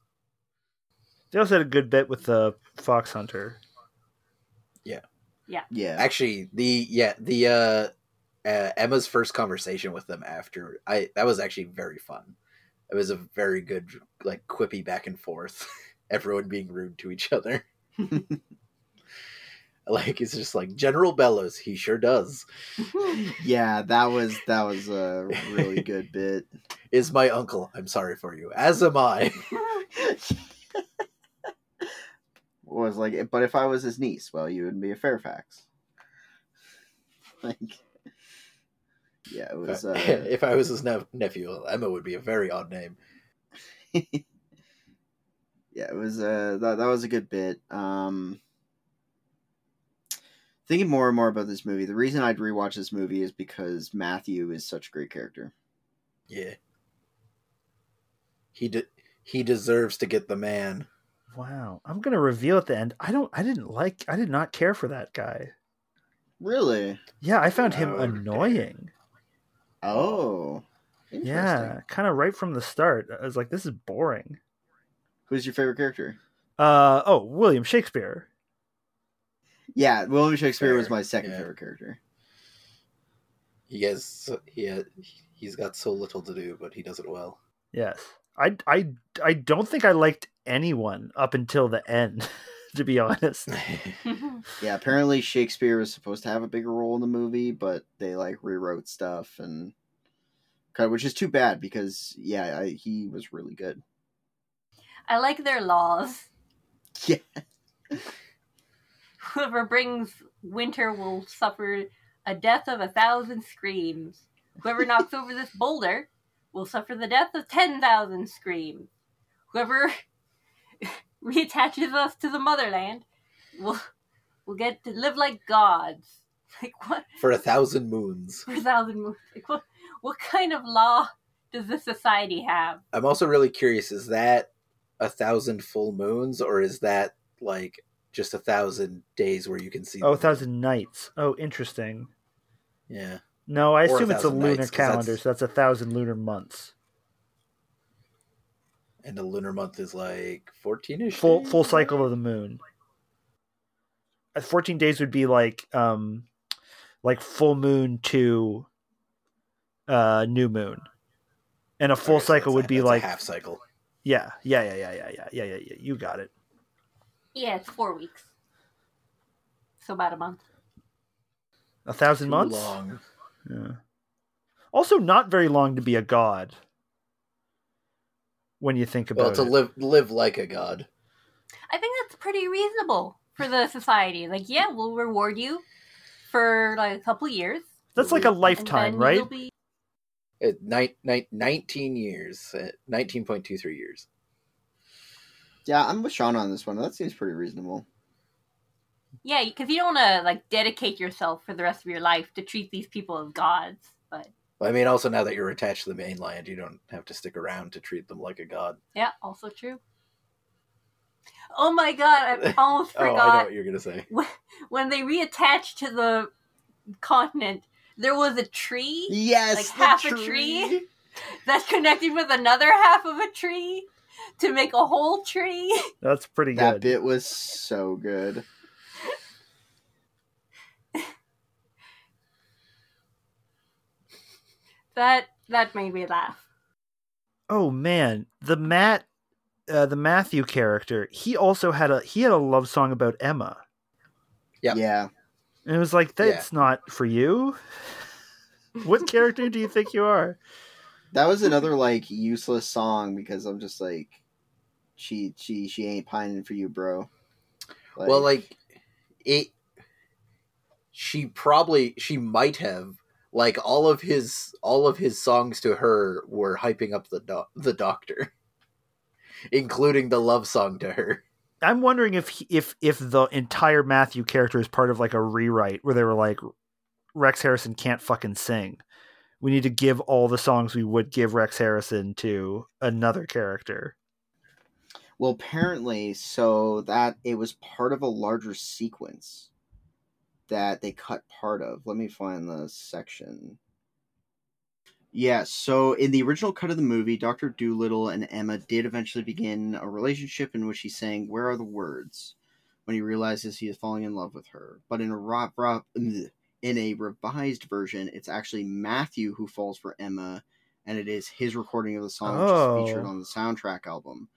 They also had a good bit with the fox hunter. Yeah. Yeah. Yeah. Actually, the yeah, the uh, uh Emma's first conversation with them after I that was actually very fun. It was a very good like quippy back and forth. Everyone being rude to each other. like it's just like General Bellowes, he sure does. Yeah, that was that was a really good bit. Is my uncle. I'm sorry for you. As am I. was like, but if I was his niece, well, you would be a Fairfax. Like, yeah, it was. Uh, if I was his ne- nephew, Emma would be a very odd name. yeah, it was. Uh, that that was a good bit. Um, thinking more and more about this movie, the reason I'd rewatch this movie is because Matthew is such a great character. Yeah. He de- he deserves to get the man. Wow. I'm gonna reveal at the end. I don't I didn't like I did not care for that guy. Really? Yeah, I found him Oh, annoying. Oh. Yeah, kind of right from the start. I was like, this is boring. Who's your favorite character? Uh oh, William Shakespeare. Yeah, William Shakespeare was my second yeah. favorite character. He has he ha- he's got so little to do, but he does it well. Yes. I I I don't think I liked anyone up until the end, to be honest. Yeah, apparently Shakespeare was supposed to have a bigger role in the movie, but they like rewrote stuff and kind of, which is too bad because yeah, I, he was really good. I like their laws. Yeah. Whoever brings winter will suffer a death of a thousand screams. Whoever knocks over this boulder will suffer the death of ten thousand screams. Whoever reattaches us to the motherland will will get to live like gods. Like what For a thousand moons. for a thousand moons? Like what what kind of law does this society have? I'm also really curious: is that a thousand full moons, or is that like just a thousand days where you can see. Oh, a thousand nights. Oh, interesting. Yeah. No, I or assume a it's a lunar nights, calendar, that's... so that's a thousand lunar months. And the lunar month is like fourteen ish. Full full cycle of the moon. Uh, fourteen days would be like um, like full moon to uh new moon, and a full right, cycle would be like half cycle. Yeah, yeah, yeah, yeah, yeah, yeah, yeah, yeah. You got it. Yeah, it's four weeks. So about a month. A thousand Too months. long. Yeah. Also, not very long to be a god. When you think about it. Well, to it. live live like a god. I think that's pretty reasonable for the society. Like, yeah, we'll reward you for like a couple years. That's like a and lifetime, then right? be- It, nine, nine, 19 years, uh, 19.23 years. Yeah, I'm with Sean on this one. That seems pretty reasonable. Yeah, because you don't want to like dedicate yourself for the rest of your life to treat these people as gods. But I mean, also now that you're attached to the mainland, you don't have to stick around to treat them like a god. yeah, also true. Oh my god, I almost Oh, I know forgot. what you're gonna say. when they reattached to the continent, there was a tree Yes, Like the half a tree? that's connected with another half of a tree to make a whole tree. That's pretty That good. That bit was so good. That that made me laugh. Oh man, the Matt, uh, the Matthew character, he also had a he had a love song about Emma, Yep. Yeah. and it was like that's not for you. what character do you think you are? That was another like useless song because I'm just like she she she ain't pining for you, bro. well, like it. She probably she might have like all of his all of his songs to her were hyping up the doc the doctor, including the love song to her. I'm wondering if he, if if the entire Matthew character is part of like a rewrite where they were like Rex Harrison can't fucking sing. We need to give all the songs we would give Rex Harrison to another character. Well, apparently, so that it was part of a larger sequence that they cut part of. Let me find the section. Yeah, so in the original cut of the movie, Dr. Dolittle and Emma did eventually begin a relationship in which he's saying, Where are the words? when he realizes he is falling in love with her. But in a, ro- ro- in a revised version, it's actually Matthew who falls for Emma, and it is his recording of the song, Oh. which is featured on the soundtrack album.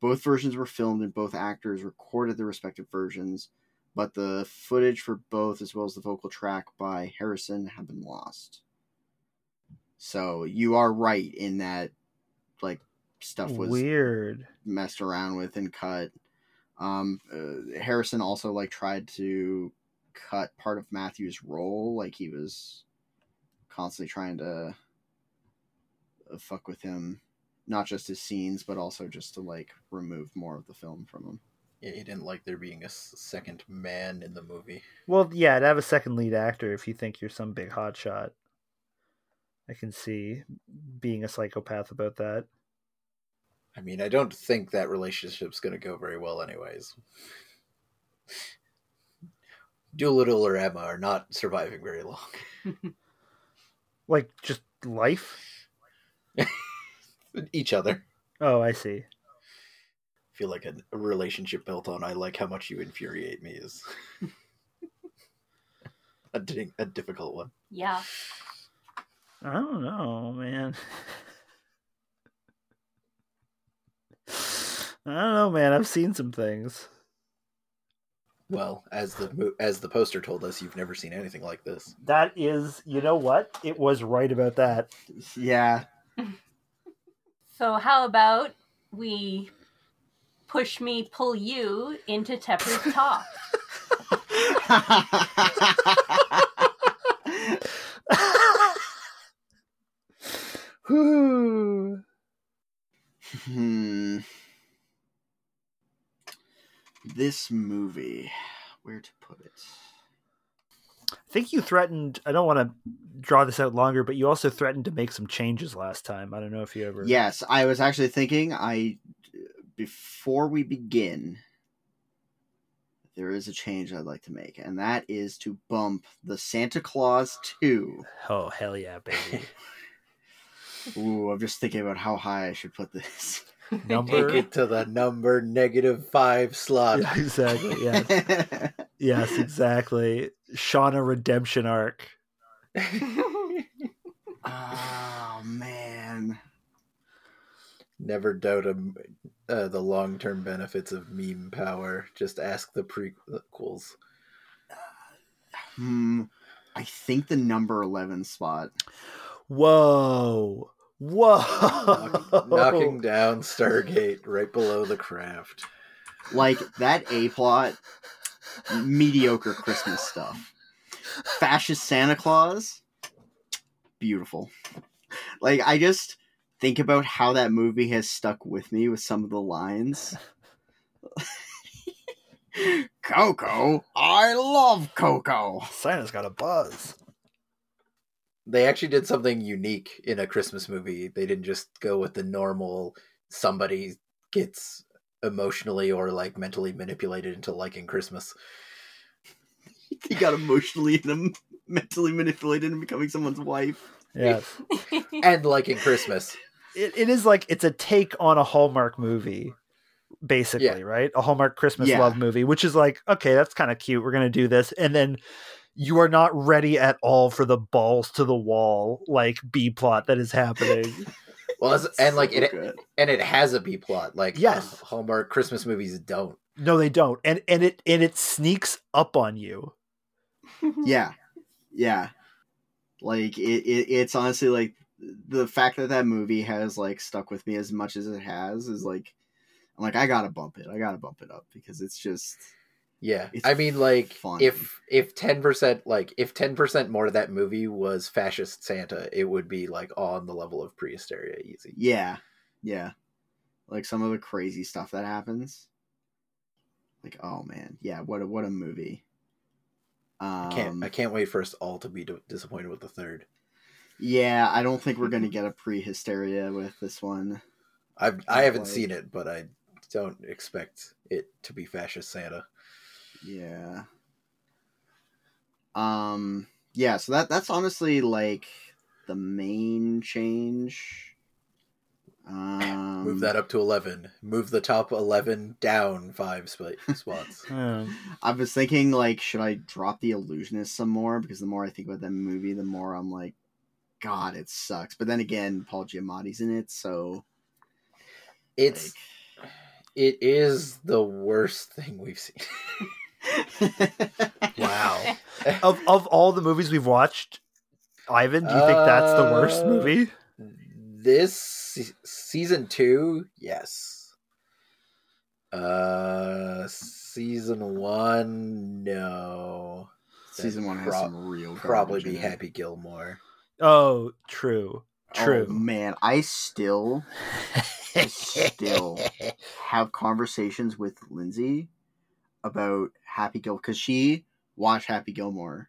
Both versions were filmed and both actors recorded their respective versions, but the footage for both, as well as the vocal track by Harrison, have been lost. So you are right in that, like, stuff was Weird. messed around with and cut. Um, uh, Harrison also like tried to cut part of Matthew's role, like he was constantly trying to uh, fuck with him, not just his scenes, but also just to like remove more of the film from him. Yeah, he didn't like there being a second man in the movie. Well, yeah, to have a second lead actor if you think you're some big hotshot. I can see being a psychopath about that. I mean, I don't think that relationship's going to go very well, anyways. Dolittle or Emma are not surviving very long. Like just life. Each other. Oh, I see. I feel like a, a relationship built on "I like how much you infuriate me" is a, di- a difficult one. Yeah. I don't know, man. I don't know, man. I've seen some things. Well, as the as the poster told us, you've never seen anything like this. That is, you know what? It was right about that. Yeah, So how about we push me, pull you into Tepper's talk? Whew. hmm. This movie, where to put it? I think you threatened. I don't want to draw this out longer, but you also threatened to make some changes last time. I don't know if you ever. Yes, I was actually thinking. I before we begin, there is a change I'd like to make, and that is to bump the Santa Claus two. Oh hell yeah, baby! Ooh, I'm just thinking about how high I should put this. Take Number. it to the number negative five slot. yeah, exactly. Yes. Yes, exactly. Shauna redemption arc. oh man. Never doubt a, uh, the long term benefits of meme power. Just ask the prequels. Hmm. I think the number eleven spot. Whoa. Whoa. Knock, knocking down Stargate right below the craft. Like that A plot mediocre Christmas stuff. Fascist Santa Claus, beautiful. Like I just think about how that movie has stuck with me with some of the lines. Coco, I love Coco. Santa's got a buzz. They actually did something unique in a Christmas movie. They didn't just go with the normal somebody gets emotionally or like mentally manipulated into liking Christmas. He got emotionally and mentally manipulated and becoming someone's wife. Yes. And liking Christmas. it, it is like it's a take on a Hallmark movie, basically, Yeah. right? A Hallmark Christmas Yeah. love movie, which is like, okay, that's kind of cute. We're gonna do this, and then you are not ready at all for the balls to the wall like B plot that is happening. Well, it's- and like it good. and it has a B plot. Like Yes. uh, Hallmark Christmas movies don't. no, they don't, and and it and it sneaks up on you. yeah yeah like it, it it's honestly like the fact that that movie has like stuck with me as much as it has is like i'm like i gotta bump it i gotta bump it up because it's just Yeah, It's I mean, like fun. if if ten percent, like if ten percent more of that movie was fascist Santa, it would be like on the level of Prehysteria easy. yeah yeah like some of the crazy stuff that happens like oh man yeah what a what a movie um I can't I can't wait for us all to be d- disappointed with the third. yeah i don't think we're gonna get a Prehysteria with this one I've I haven't Like- seen it, but I don't expect it to be fascist Santa. Yeah. Um yeah, so that that's honestly like the main change. Um Move that up to eleven. Move the top eleven down five sp- spots. Um, I was thinking like should I drop the illusionist some more because the more I think about that movie, the more I'm like god, it sucks. But then again, Paul Giamatti's in it, so It's it is the worst thing we've seen. like... Wow. of of all the movies we've watched, Ivan, do you think that's the worst Uh, movie? this season two, yes. Uh, season one, no. Season one has Pro- some real Probably be. Happy Gilmore. Oh, true, true. Oh man, I still still have conversations with Lindsay about Happy Gilmore because she watched Happy Gilmore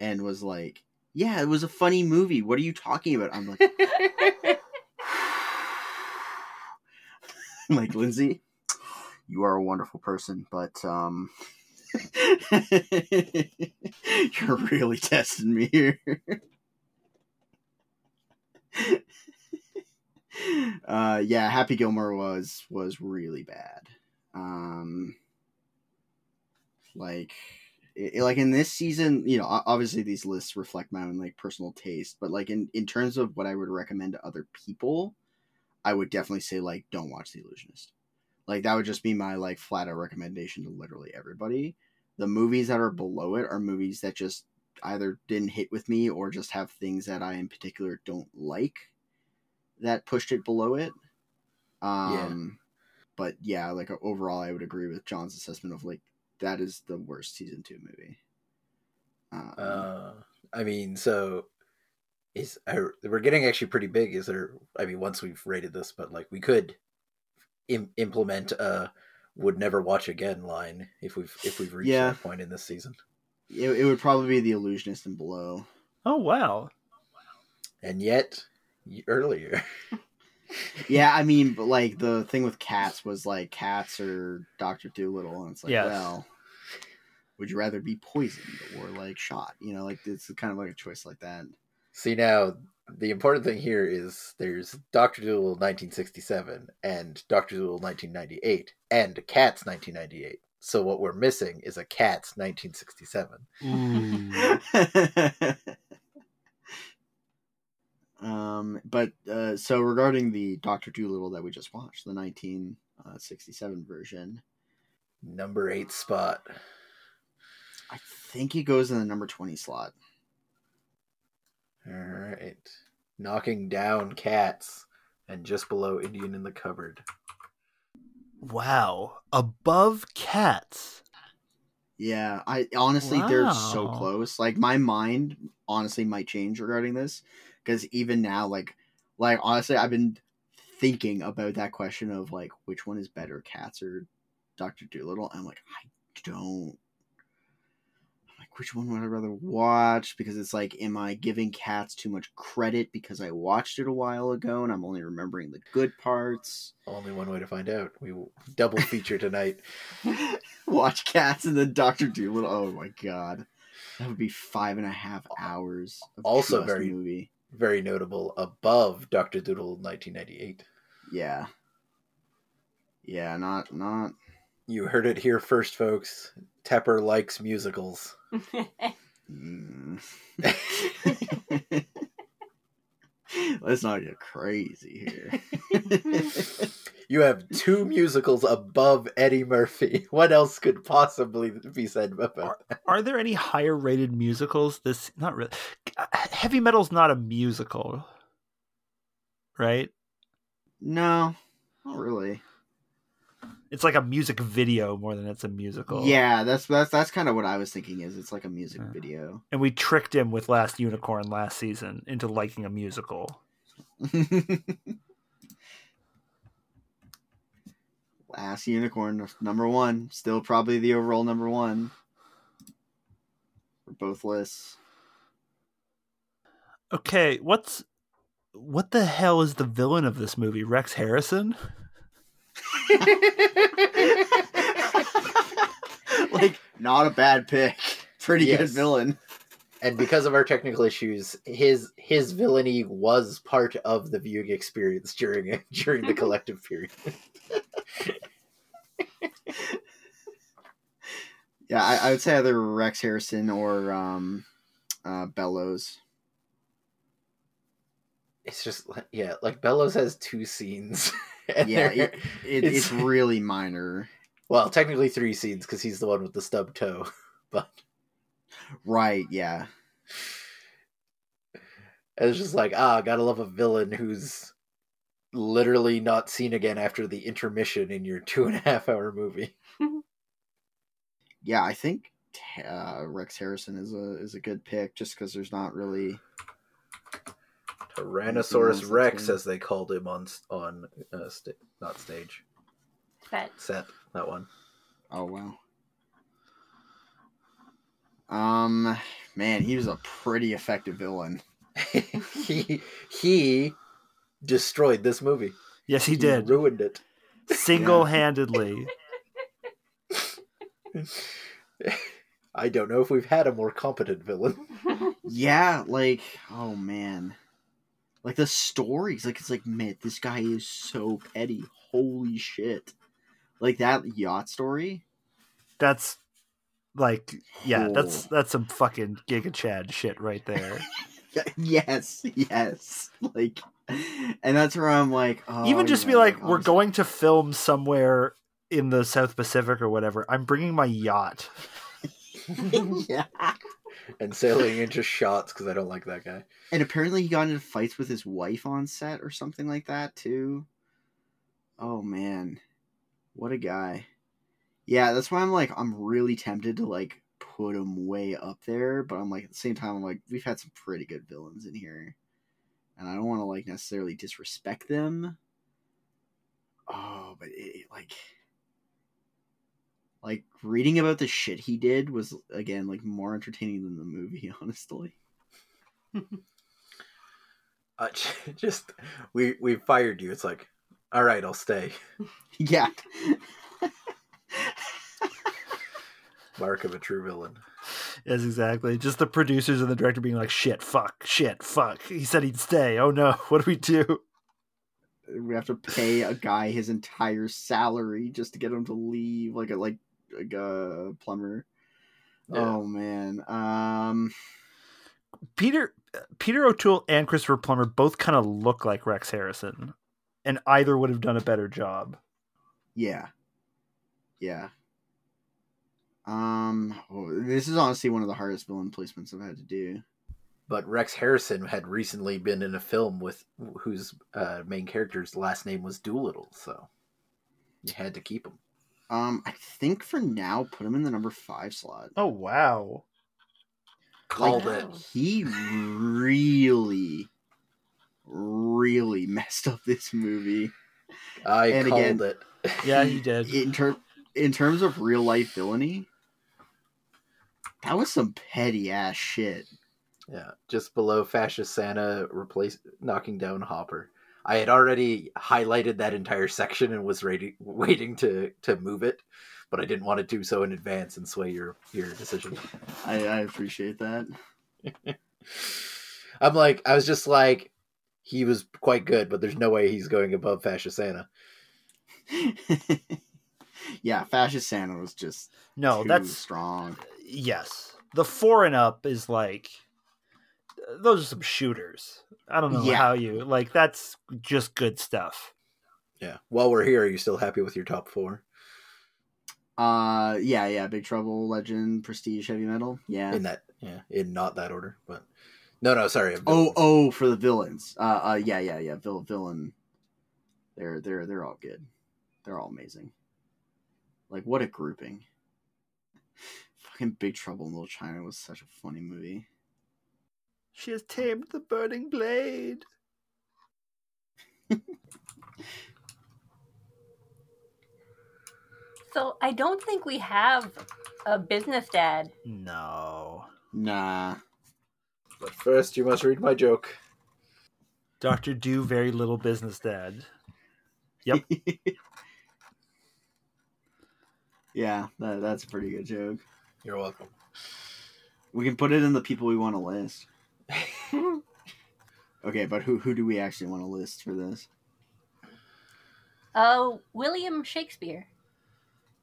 and was like, "Yeah, it was a funny movie. What are you talking about?" I'm like, I'm like Lindsay, you are a wonderful person, but um, you're really testing me here. uh, yeah, Happy Gilmore was was really bad. Um, like, it, like in this season, you know, obviously these lists reflect my own like personal taste, but like in in terms of what I would recommend to other people, I would definitely say like don't watch The Illusionist. Like that would just be my like flat out recommendation to literally everybody. The movies that are below it are movies that just either didn't hit with me or just have things that I in particular don't like that pushed it below it. Um but yeah, like overall I would agree with John's assessment of like that is the worst season 2 movie. Um, Uh, I mean, so is are, we're getting actually pretty big. Is there? I mean, once we've rated this, but like we could Im- implement a would never watch again line if we've if we've reached Yeah. that point in this season. it, it would probably be The Illusionist and below. Oh wow. And yet, earlier, Yeah, I mean, but like the thing with cats was like cats or Doctor Dolittle, and it's like, Yes. well, would you rather be poisoned or like shot? You know, like it's kind of like a choice like that. see now the important thing here is there's Doctor Dolittle 1967 and Doctor Dolittle 1998 and Cats 1998. So what we're missing is a Cats 1967. Mm. um, but uh, so regarding the Doctor Dolittle that we just watched, the 1967 version, Number eight spot. I think it goes in the number 20 slot. All right. Knocking down cats and just below Indian in the cupboard. Wow. Above cats. Yeah, I honestly they're so close. Like my mind honestly might change regarding this because even now, like, like honestly, I've been thinking about that question of like which one is better, Cats or Doctor Dolittle. I'm like, I don't. I'm like, which one would I rather watch? Because it's like, am I giving Cats too much credit because I watched it a while ago and I'm only remembering the good parts? Only one way to find out. We will double feature tonight. watch Cats and then Doctor Dolittle. Oh my god, that would be five and a half hours. Of Also very- movie. Very notable above Doctor Doodle 1998. Yeah, yeah, not not. You heard it here first, folks. Tepper likes musicals. Mm. Let's not get crazy here. You have two musicals above Eddie Murphy. What else could possibly be said about that? Are there any higher rated musicals? This not really. Heavy metal's not a musical, right? no, not really. It's like a music video more than it's a musical. Yeah, that's that's that's kind of what I was thinking. Is it's like a music Yeah. video. And we tricked him with Last Unicorn last season into liking a musical. Last unicorn, number one, still probably the overall number one for both lists. Okay, what's what the hell is the villain of this movie? Rex Harrison? like, not a bad pick. Pretty good villain. And because of our technical issues, his his villainy was part of the viewing experience during during the collective period. Yeah, I, I would say either Rex Harrison or um, uh, Bellowes. It's just yeah, like Bellowes has two scenes, and Yeah, it, it, It's- it's really minor. well, technically three scenes because he's the one with the stub toe. But Right, yeah. it's just like ah, gotta love a villain who's literally not seen again after the intermission in your two and a half hour movie. Yeah, I think uh, Rex Harrison is a is a good pick just because there's not really. Tyrannosaurus Rex, good. as they called him on on uh, sta- not stage But set that one. Oh wow. Um, man, he was a pretty effective villain. he he destroyed this movie. Yes, he did. ruined it. Single handedly. I don't know if we've had a more competent villain. Yeah, like oh man, like the stories, like it's like man, this guy is so petty. Holy shit! Like that yacht story. That's like yeah, that's Oh. that's some fucking Giga Chad shit right there. yes, yes. Like, and that's where I'm like, oh, Even just you be like, we're going to film somewhere in the South Pacific or whatever. I'm bringing my yacht. yeah. And sailing into shots because I don't like that guy. And apparently he got into fights with his wife on set or something like that too. Oh man. What a guy. Yeah, that's why I'm like I'm really tempted to like put him way up there, but I'm like at the same time I'm like we've had some pretty good villains in here. And I don't want to like necessarily disrespect them. Oh, but it, like like reading about the shit he did was again like more entertaining than the movie, honestly. Uh, just we we fired you. It's like, all right, I'll stay. Yeah. Mark of a true villain. Yes, exactly. Just the producers and the director being like, shit, fuck, shit, fuck. He said he'd stay. Oh no, what do we do? we have to pay a guy his entire salary just to get him to leave like a like, like a plumber Yeah. oh man um Peter Peter O'Toole and Christopher Plummer both kind of look like Rex Harrison, and either would have done a better job. yeah yeah um oh, this is honestly one of the hardest villain placements i've had to do But Rex Harrison had recently been in a film with whose uh, main character's last name was Dolittle, so you had to keep him. Um, I think for now, put him in the number five slot. Oh wow. Called Like- it. He really, really messed up this movie. I And called again- it. Yeah, he did. In ter- in terms of real life villainy, that was some petty ass shit. Yeah, just below fascist Santa replace knocking down Hopper. I had already highlighted that entire section and was ready, waiting to to move it, but I didn't want to do so in advance and sway your your decision. I, I appreciate that. I'm like, I was just like, he was quite good, but there's no way he's going above fascist Santa. yeah, fascist Santa was just No, too that's strong. yes. The four and up is like those are some shooters. I don't know Yeah. how you like that's just good stuff. Yeah. While we're here, are you still happy with your top four Uh, yeah, yeah, Big Trouble, Legend, Prestige, Heavy Metal. Yeah. in that? Yeah, in not that order, but no, no, sorry. Oh, oh, for the villains. Uh, uh, yeah, yeah, yeah. Vill- villain. They're they're they're all good. They're all amazing. Like what a grouping. Fucking Big Trouble in Little China was such a funny movie. She has tamed the burning blade. So I don't think we have a business dad. No. Nah. But first, you must read my joke. Doctor Do very little business dad. Yep. yeah, that, that's a pretty good joke. You're welcome. We can put it in the people we want to list. Okay, but who who do we actually want to list for this? Oh, William Shakespeare.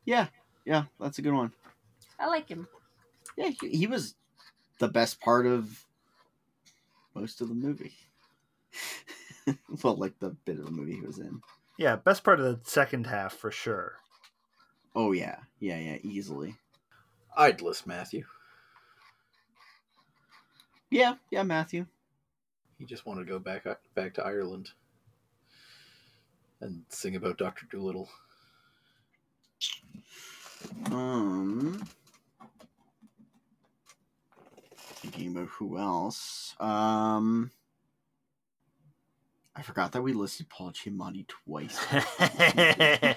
Yeah, yeah, that's a good one. I like him. Yeah, he, he was the best part of most of the movie. well, like the bit of the movie he was in. Yeah, best part of the second half for sure. Oh yeah, yeah, yeah, easily. I'd list Matthew. Yeah, yeah, Matthew. He just wanted to go back back to Ireland and sing about Doctor Dolittle. Um, thinking about who else. Um, I forgot that we listed Paul Giamatti twice. I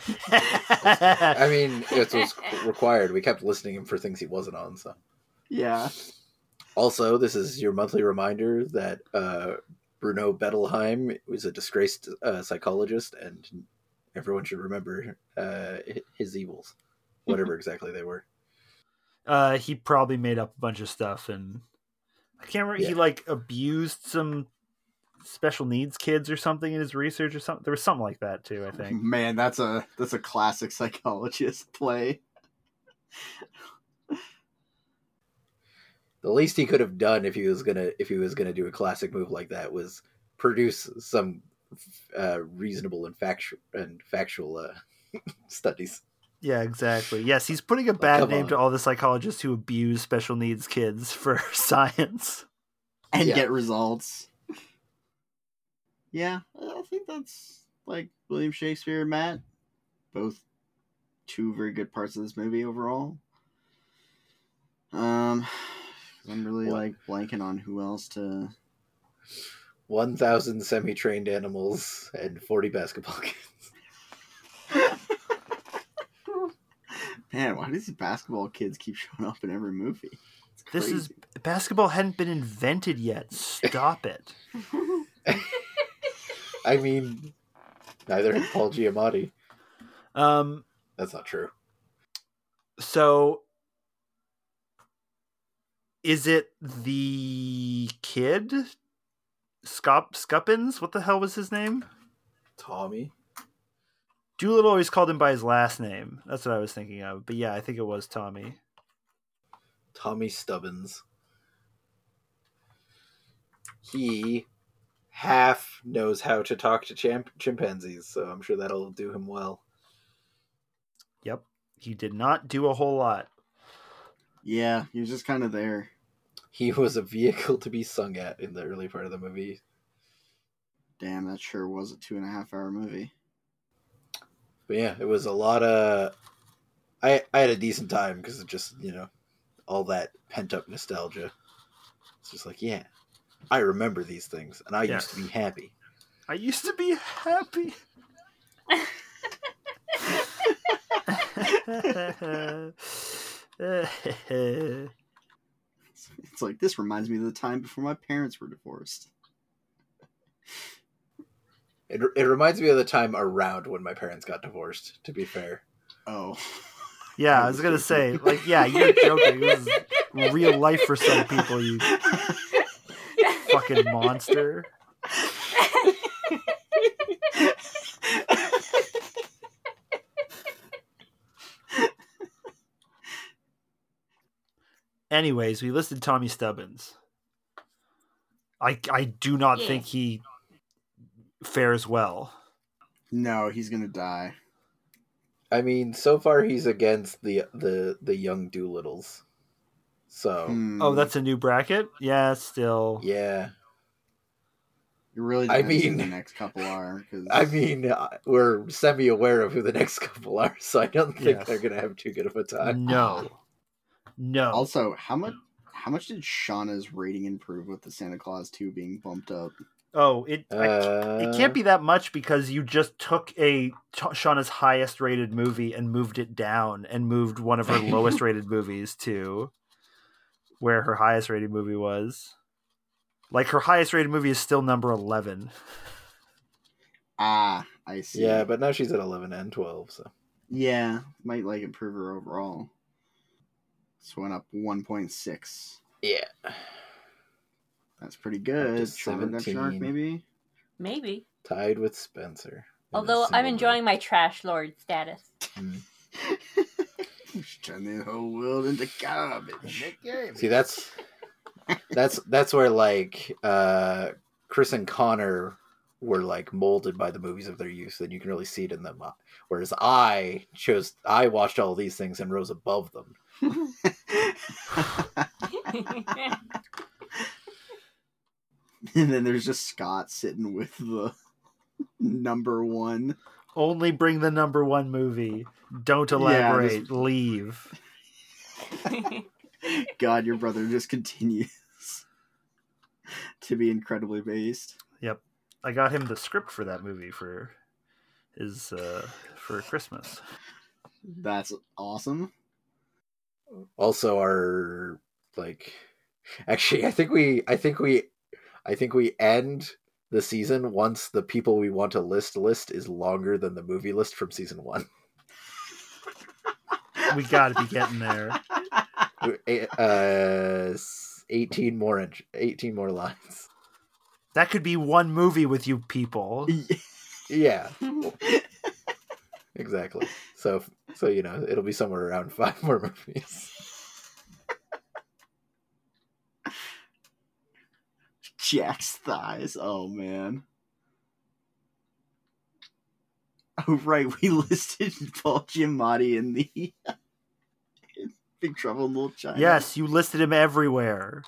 mean, it was required. We kept listening him for things he wasn't on. So, yeah. Also, this is your monthly reminder that uh, Bruno Bettelheim was a disgraced uh, psychologist, and everyone should remember uh, his evils, whatever exactly they were. uh, he probably made up a bunch of stuff, and I can't remember. He like abused some special needs kids or something in his research or something. There was something like that too. I think. Man, that's a that's a classic psychologist play. The least he could have done if he was gonna if he was gonna do a classic move like that was produce some uh, reasonable and factual and factual uh, studies. Yeah, exactly. Yes, he's putting a bad come name on. to all the psychologists who abuse special needs kids for science. and Yeah. get results. Yeah, I think that's like William Shakespeare and Matt, both two very good parts of this movie overall. Um, I'm really What? like blanking on who else to. One thousand semi-trained animals and forty basketball kids. Man, why do these basketball kids keep showing up in every movie? This is basketball hadn't been invented yet. Stop it. I mean, neither had Paul Giamatti. Um. That's not true. So, is it the kid? Scop Scuppins? What the hell was his name? Tommy. Dolittle always called him by his last name. That's what I was thinking of. But yeah, I think it was Tommy. Tommy Stubbins. He half knows how to talk to champ- chimpanzees, so I'm sure that'll do him well. Yep. He did not do a whole lot. Yeah, he was just kind of there. He was a vehicle to be sung at in the early part of the movie. Damn, that sure was a two and a half hour movie. But yeah, it was a lot of I I had a decent time because of just you know all that pent up nostalgia. It's just like yeah, I remember these things, and I Yes. used to be happy. I used to be happy. It's like this reminds me of the time before my parents were divorced. It it reminds me of the time around when my parents got divorced. To be fair, Oh, yeah, I was gonna say, like, yeah, you're joking. This is real life for some people. You fucking monster. Anyways, we listed Tommy Stubbins. I I do not Yeah. think he fares well. no, he's gonna die. I mean, so far he's against the the the young Dolittles. So Hmm. Oh, that's a new bracket. Yeah, still. yeah, It really I depends who mean- the next couple are. Cause I mean, uh, we're semi aware of who the next couple are, so I don't think Yes. they're gonna have too good of a time. No, no. also, how much how much did Shauna's rating improve with the Santa Claus 2 being bumped up? oh, it I Uh, It can't be that much because you just took a T- Shauna's highest rated movie and moved it down and moved one of her lowest rated movies to where her highest rated movie was. Like her highest rated movie is still number 11. Ah, I see. Yeah, but now she's at eleven and twelve. So yeah, might like improve her overall. So went up 1.6. yeah, That's pretty good. to Shauna Redemption 17. maybe. Maybe. tied with Spencer. Although I'm single enjoying my trash lord status. movie. Turn the whole world into garbage. Mm. See, that's that's that's where like uh Chris and Connor were like molded by the movies of their youth, and you can really see it in them. Whereas I chose, I watched all these things and rose above them. and then there's just Scott sitting with the number one. Only bring the number 1 movie. Don't Yeah, elaborate. just- Leave. God, your brother just continues to be incredibly based. Yep. I got him the script for that movie for his uh for Christmas. That's awesome. Also, our like, actually, I think we, I think we, I think we end the season once the people we want to list list is longer than the movie list from season one. We got to be getting there. Uh, eighteen more inch, eighteen more lines. That could be one movie with you people. Yeah, exactly. So, so you know, it'll be somewhere around five more movies. Jack's thighs. Oh man. Oh right, we listed Paul Giamatti in the in Big Trouble in Little China. Yes, you listed him everywhere.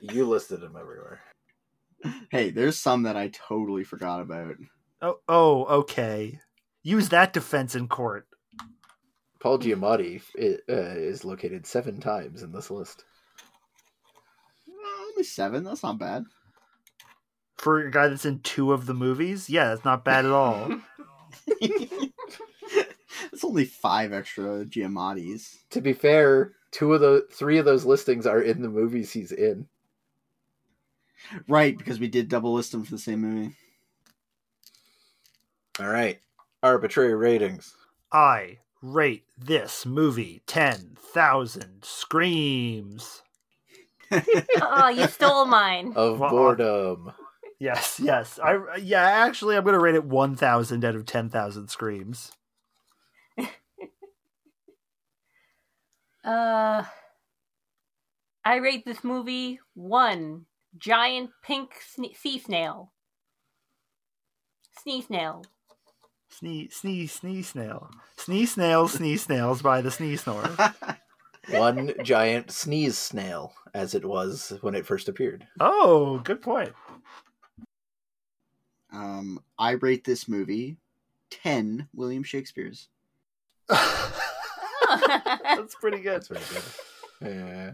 you listed him everywhere. Hey, there's some that I totally forgot about. Oh, oh, okay. Use that defense in court. Paul Giamatti i- uh, is located seven times in this list. Well, only seven. That's not bad. For a guy that's in two of the movies, yeah, that's not bad at all. it's only five extra Giamattis. To be fair, two of the three of those listings are in the movies he's in. Right, because we did double list them for the same movie. All right, arbitrary ratings. I rate this movie 10,000 screams. oh, you stole mine. of Well, boredom. Yes, yes. I yeah, actually I'm going to rate it 1,000 out of 10,000 screams. Uh, I rate this movie one giant pink sne- sea snail. Snee snail. Snee snee snee snail. Snee snails, snee snails by the snee snore. One giant sneeze snail, as it was when it first appeared. Oh, good point. um, I rate this movie ten William Shakespeare's. That's pretty good. That's very good. Yeah.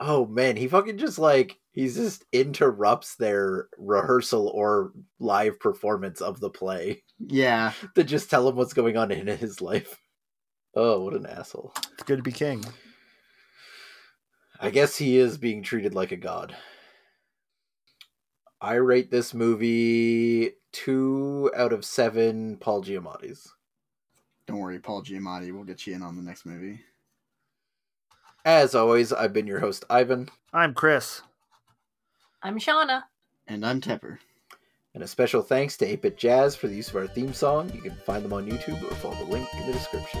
Oh man, he fucking just like he just interrupts their rehearsal or live performance of the play Yeah. to just tell him what's going on in his life. Oh, what an asshole. It's good to be king. I guess he is being treated like a god. I rate this movie two out of seven Paul Giamatti's. Don't worry, Paul Giamatti We'll get you in on the next movie. As always, I've been your host, Ivan, I'm Chris. I'm Shauna. And I'm Tepper. And a special thanks to 8-Bit Jazz for the use of our theme song. You can find them on YouTube or follow the link in the description.